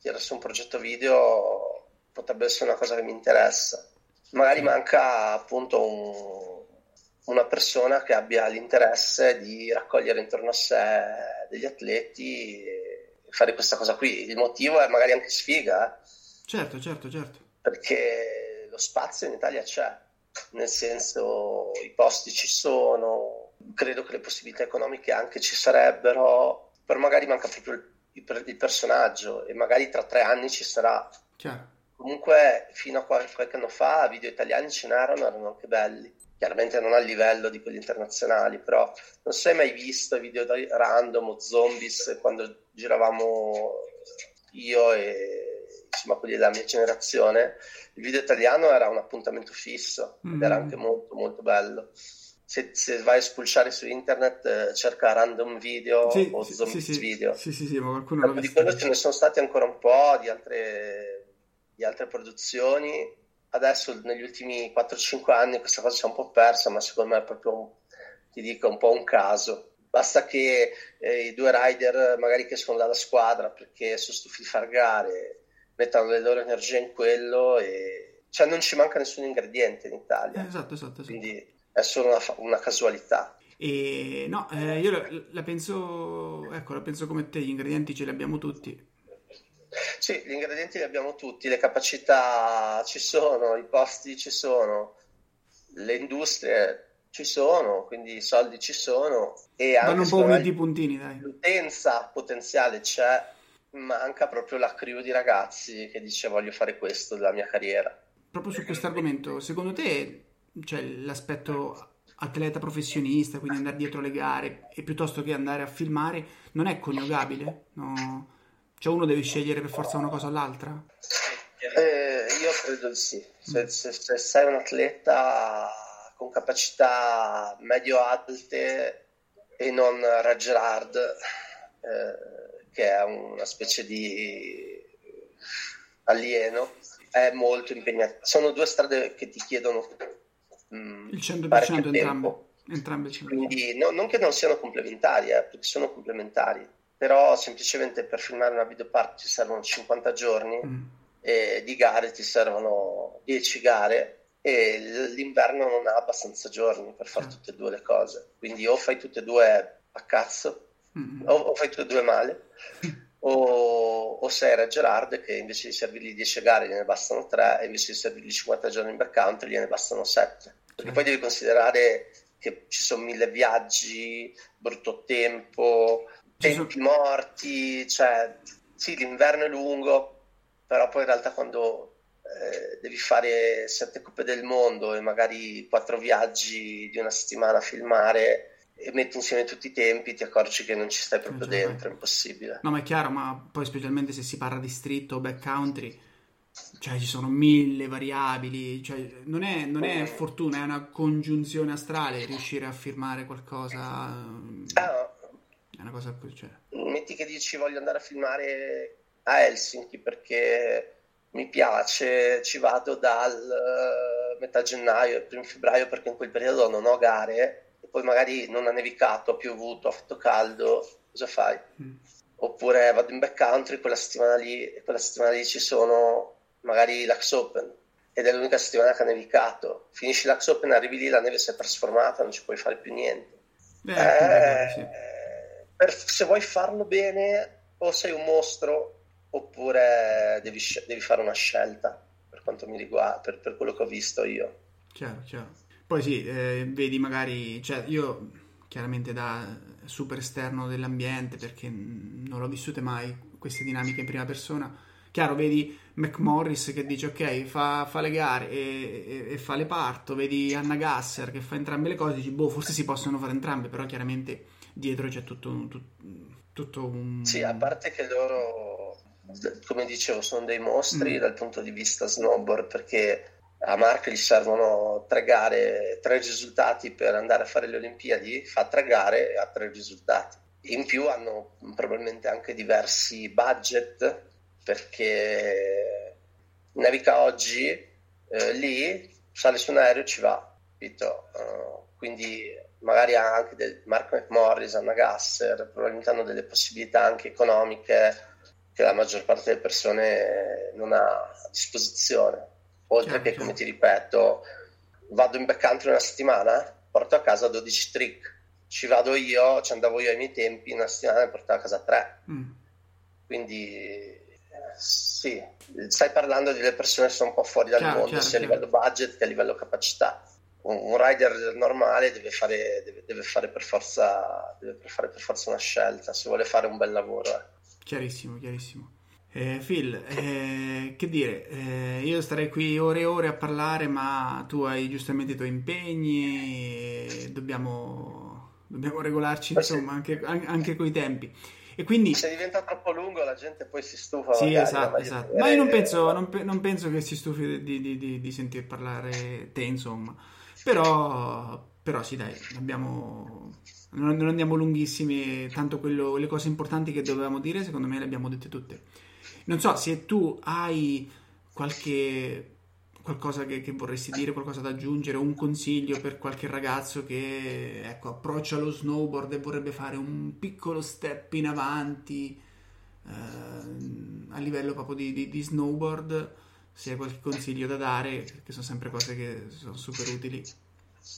tirasse un progetto video potrebbe essere una cosa che mi interessa. Magari manca appunto un, una persona che abbia l'interesse di raccogliere intorno a sé degli atleti e fare questa cosa qui. Il motivo è magari anche sfiga. Eh? Certo, certo, certo. Perché lo spazio in Italia c'è, nel senso i posti ci sono, credo che le possibilità economiche anche ci sarebbero, però magari manca proprio il, il, il personaggio e magari tra tre anni ci sarà. Chiaro Comunque, fino a qualche anno fa, video italiani ce n'erano, erano anche belli. Chiaramente non a livello di quelli internazionali, però non so se hai mai visto i video random o zombies quando giravamo io e insomma quelli della mia generazione. Il video italiano era un appuntamento fisso mm. ed era mm. anche molto molto bello. Se, se, vai a spulciare su internet eh, cerca random video sì, o zombies sì, sì, video. Sì, sì, sì, ma qualcuno l'ha visto. Di quello ce ne sono stati ancora un po', di altre di altre produzioni. Adesso negli ultimi 4-5 anni questa cosa si è un po' persa, ma secondo me è proprio, ti dico, un po' un caso. Basta che eh, i due rider, magari che sono dalla squadra perché sono stufi di far gare, mettano le loro energie in quello e cioè non ci manca nessun ingrediente in Italia. Eh, esatto, esatto, esatto. Quindi è solo una, una casualità. E no, eh, io la, la, penso, ecco, la penso come te, gli ingredienti ce li abbiamo tutti. Sì, gli ingredienti li abbiamo tutti, le capacità ci sono, i posti ci sono, le industrie ci sono, quindi i soldi ci sono e anche un po' di puntini, dai. l'utenza potenziale c'è, manca proprio la crew di ragazzi che dice voglio fare questo della mia carriera. Proprio su questo argomento, secondo te cioè, l'aspetto atleta professionista, quindi andare dietro le gare e piuttosto che andare a filmare, non è coniugabile? No? Cioè uno deve scegliere per forza una cosa o l'altra? Eh, io credo di sì. Se, se, se, sei un atleta con capacità medio-alte e non Gerard, eh, che è una specie di alieno, è molto impegnativo. Sono due strade che ti chiedono mh, mm, il 100% entrambe. entrambe Quindi no, non che non siano complementari, eh, perché sono complementari però semplicemente per filmare una videopart ci servono 50 giorni mm. e di gare ti servono 10 gare e l'inverno non ha abbastanza giorni per fare tutte e due le cose quindi o fai tutte e due a cazzo mm. o, o, fai tutte e due male o, o sei Red Gerard che invece di servirgli 10 gare gliene bastano 3 e invece di servirgli 50 giorni in backcountry gliene bastano 7 perché poi devi considerare che ci sono mille viaggi, brutto tempo, tempi morti, cioè sì, l'inverno è lungo, però poi in realtà quando eh, devi fare sette coppe del mondo e magari quattro viaggi di una settimana a filmare e metti insieme tutti i tempi, ti accorgi che non ci stai proprio eh, dentro, è impossibile. No, ma è chiaro, ma poi specialmente se si parla di street o backcountry, cioè ci sono mille variabili, cioè, non, è, non è fortuna, è una congiunzione astrale riuscire a firmare qualcosa. Ah, è una cosa cioè... Metti che dici voglio andare a filmare a Helsinki perché mi piace, ci vado dal uh, metà gennaio primo febbraio perché in quel periodo non ho gare e poi magari non ha nevicato, ha piovuto, ha fatto caldo, cosa fai? Mm. Oppure vado in backcountry quella settimana lì e quella settimana lì ci sono magari l'Ax Open ed è l'unica settimana che ha nevicato. Finisci l'Ax Open, arrivi lì, la neve si è trasformata, non ci puoi fare più niente. Beh, eh, per, se vuoi farlo bene o sei un mostro oppure devi, devi fare una scelta per quanto mi riguarda, per, per quello che ho visto io. Chiaro, chiaro. Poi sì, eh, vedi magari, cioè io chiaramente da super esterno dell'ambiente perché non l'ho vissute mai queste dinamiche in prima persona. Chiaro, vedi McMorris che dice ok, fa, fa le gare e, e, e, fa le parto, vedi Anna Gasser che fa entrambe le cose, dici boh, forse si possono fare entrambe, però chiaramente dietro c'è tutto, tutto, tutto un... Sì, a parte che loro, come dicevo, sono dei mostri mm. dal punto di vista snowboard perché a Mark gli servono tre gare, tre risultati per andare a fare le Olimpiadi, fa tre gare e ha tre risultati. In più hanno probabilmente anche diversi budget perché naviga oggi eh, lì, sale su un aereo e ci va, capito? Uh, quindi magari anche del Mark McMorris, Anna Gasser, probabilmente hanno delle possibilità anche economiche che la maggior parte delle persone non ha a disposizione. Oltre certo. che come ti ripeto vado in backcountry una settimana porto a casa 12 trick. Ci vado io, ci andavo io ai miei tempi una settimana e portavo a casa 3 mm. quindi sì, stai parlando delle persone che sono un po' fuori dal chiaro, mondo chiaro, sia a livello budget che a livello capacità un, rider normale deve fare, deve, deve, fare per forza, deve fare per forza una scelta se vuole fare un bel lavoro eh. chiarissimo, chiarissimo eh, Phil, eh, che dire, eh, io starei qui ore e ore a parlare, ma tu hai giustamente i tuoi impegni e dobbiamo, dobbiamo regolarci insomma anche, anche con i tempi. E quindi... Se diventa troppo lungo la gente poi si stufa. Sì, magari, esatto, esatto. Ma io non penso, non, non penso, che si stufi di, di, di, di sentir parlare te, insomma. Però, però sì, dai, abbiamo... non, non andiamo lunghissimi, tanto quello, le cose importanti che dovevamo dire, secondo me le abbiamo dette tutte. Non so se tu hai qualche qualcosa che, che, vorresti dire, qualcosa da aggiungere, un consiglio per qualche ragazzo che ecco, approccia lo snowboard e vorrebbe fare un piccolo step in avanti eh, a livello proprio di, di, di, snowboard, se hai qualche consiglio da dare, che sono sempre cose che sono super utili.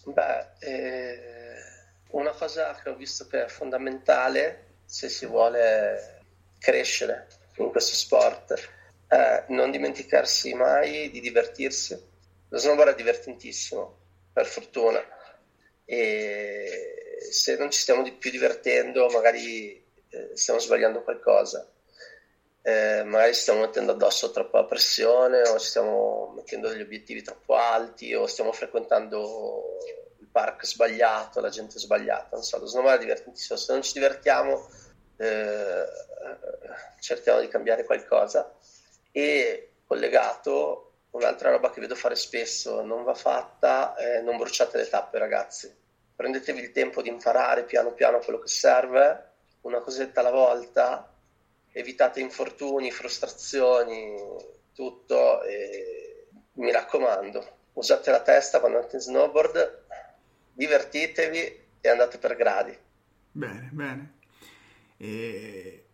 Beh, eh, una cosa che ho visto che è fondamentale se si vuole crescere in questo sport è non dimenticarsi mai di divertirsi. Lo snowboard è divertentissimo, per fortuna, e se non ci stiamo di più divertendo, magari eh, stiamo sbagliando qualcosa. Eh, magari stiamo mettendo addosso troppa pressione o stiamo mettendo degli obiettivi troppo alti o stiamo frequentando il park sbagliato, la gente sbagliata. Non so, lo snowboard è divertentissimo. Se non ci divertiamo, eh, cerchiamo di cambiare qualcosa e collegato un'altra roba che vedo fare spesso non va fatta è non bruciate le tappe ragazzi. Prendetevi il tempo di imparare piano piano quello che serve una cosetta alla volta evitate infortuni frustrazioni tutto e mi raccomando usate la testa quando andate in snowboard divertitevi e andate per gradi. Bene bene. E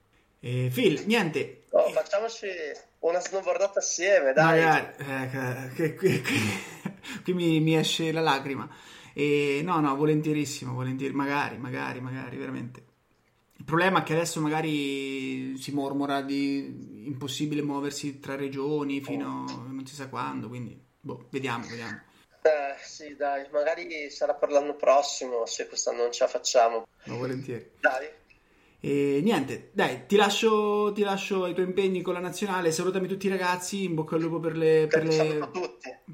eh, Phil, niente. Oh, facciamoci una snowboardata assieme, dai. Magari, eh, qui, (laughs) qui, qui mi, mi, esce la lacrima. E, no, no, volentierissimo, volentieri, magari, magari, magari, veramente. Il problema è che adesso magari si mormora di impossibile muoversi tra regioni fino a non si sa quando, quindi boh, vediamo, vediamo. Eh, sì, dai, magari sarà per l'anno prossimo se quest'anno non ce la facciamo. Ma volentieri. Dai. E niente, dai, ti lascio, ti lascio ai tuoi impegni con la nazionale. Salutami tutti i ragazzi. In bocca al lupo per le. Per le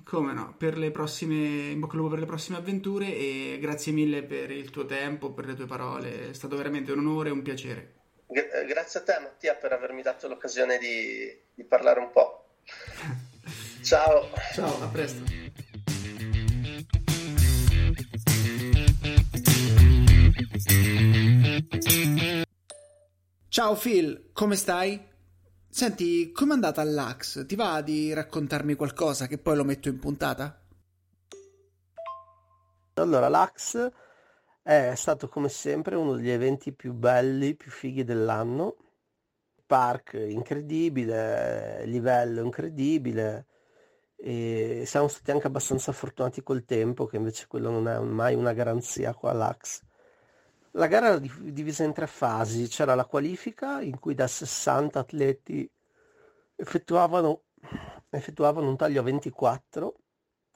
come no, per le prossime. In bocca al lupo per le prossime avventure. E grazie mille per il tuo tempo, per le tue parole. È stato veramente un onore e un piacere. Gra- grazie a te, Mattia, per avermi dato l'occasione di, di parlare un po'. (laughs) Ciao. Ciao, a presto. Ciao Phil, come stai? Senti, com'è andata all'Ax? Ti va di raccontarmi qualcosa che poi lo metto in puntata? Allora, l'Ax è stato come sempre uno degli eventi più belli, più fighi dell'anno. Park incredibile, livello incredibile e siamo stati anche abbastanza fortunati col tempo, che invece quello non è mai una garanzia qua all'Ax. La gara era divisa in tre fasi, c'era la qualifica in cui da 60 atleti effettuavano, effettuavano un taglio a 24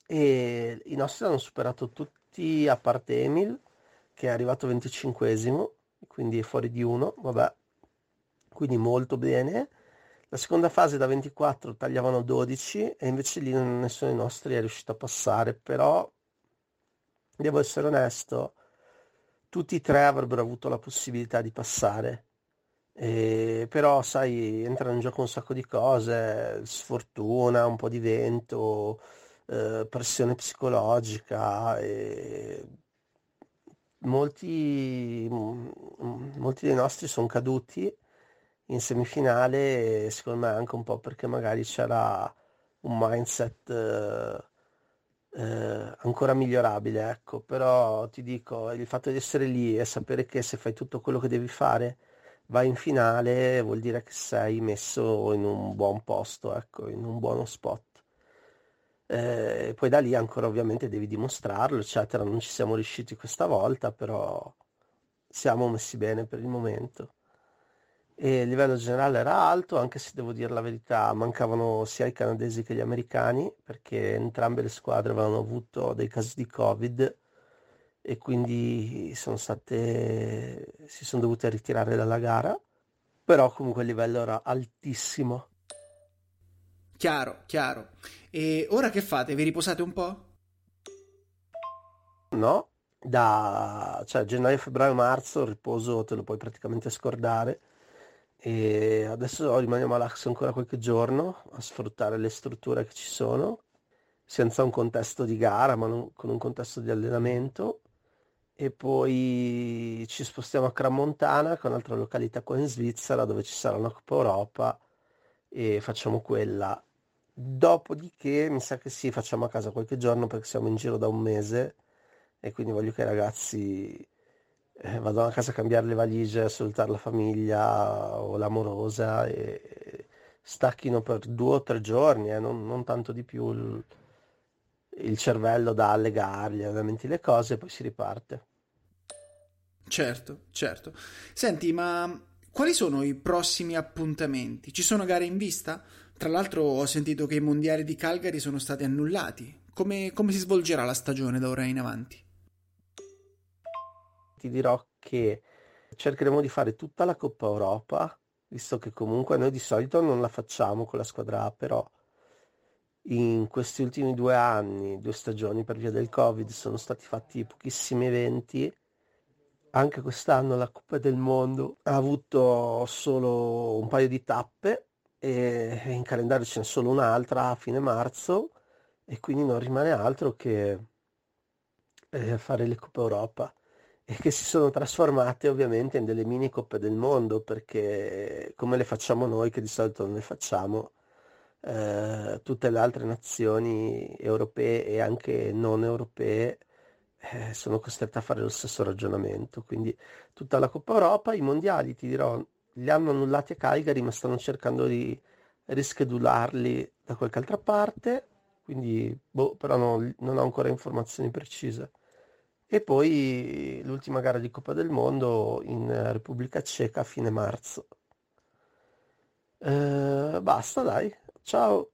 e i nostri hanno superato tutti a parte Emil che è arrivato 25esimo, quindi fuori di uno, vabbè, quindi molto bene. La seconda fase da 24 tagliavano 12 e invece lì nessuno dei nostri è riuscito a passare, però devo essere onesto, tutti e tre avrebbero avuto la possibilità di passare. E, però sai, entrano in gioco un sacco di cose, sfortuna, un po' di vento, eh, pressione psicologica e molti, molti dei nostri sono caduti in semifinale, secondo me anche un po' perché magari c'era un mindset eh, eh, ancora migliorabile, ecco, però ti dico, il fatto di essere lì e sapere che se fai tutto quello che devi fare, vai in finale, vuol dire che sei messo in un buon posto, ecco, in un buono spot. Eh, poi da lì ancora ovviamente devi dimostrarlo, eccetera. Non ci siamo riusciti questa volta, però siamo messi bene per il momento. E il livello generale era alto, anche se devo dire la verità, mancavano sia i canadesi che gli americani, perché entrambe le squadre avevano avuto dei casi di Covid e quindi sono state, si sono dovute ritirare dalla gara, però comunque il livello era altissimo. Chiaro, chiaro. E ora che fate? Vi riposate un po'? No, da cioè, gennaio, febbraio, marzo il riposo te lo puoi praticamente scordare e adesso rimaniamo a Lax ancora qualche giorno a sfruttare le strutture che ci sono senza un contesto di gara ma non, con un contesto di allenamento. E poi ci spostiamo a Cramontana che è un'altra località qua in Svizzera dove ci sarà una Coppa Europa e facciamo quella. Dopodiché mi sa che sì, facciamo a casa qualche giorno perché siamo in giro da un mese e quindi voglio che i ragazzi eh, vadano a casa a cambiare le valigie, a salutare la famiglia o l'amorosa e stacchino per due o tre giorni, eh, non, non, tanto di più il, il cervello da allegargli, ovviamente le cose e poi si riparte. Certo, certo. Senti, ma quali sono i prossimi appuntamenti? Ci sono gare in vista? Tra l'altro ho sentito che i mondiali di Calgary sono stati annullati. Come, come si svolgerà la stagione da ora in avanti? Ti dirò che cercheremo di fare tutta la Coppa Europa, visto che comunque noi di solito non la facciamo con la squadra A, però in questi ultimi due anni, due stagioni per via del Covid, sono stati fatti pochissimi eventi. Anche quest'anno la Coppa del Mondo ha avuto solo un paio di tappe e in calendario ce n'è solo un'altra a fine marzo e quindi non rimane altro che eh, fare le Coppe Europa e che si sono trasformate ovviamente in delle mini coppe del mondo perché come le facciamo noi che di solito non le facciamo eh, tutte le altre nazioni europee e anche non europee eh, sono costrette a fare lo stesso ragionamento quindi tutta la Coppa Europa i mondiali ti dirò li hanno annullati a Calgary ma stanno cercando di rischedularli da qualche altra parte, quindi boh, però non, non ho ancora informazioni precise e poi l'ultima gara di Coppa del Mondo in eh, Repubblica Ceca a fine marzo. Eh, basta dai, ciao!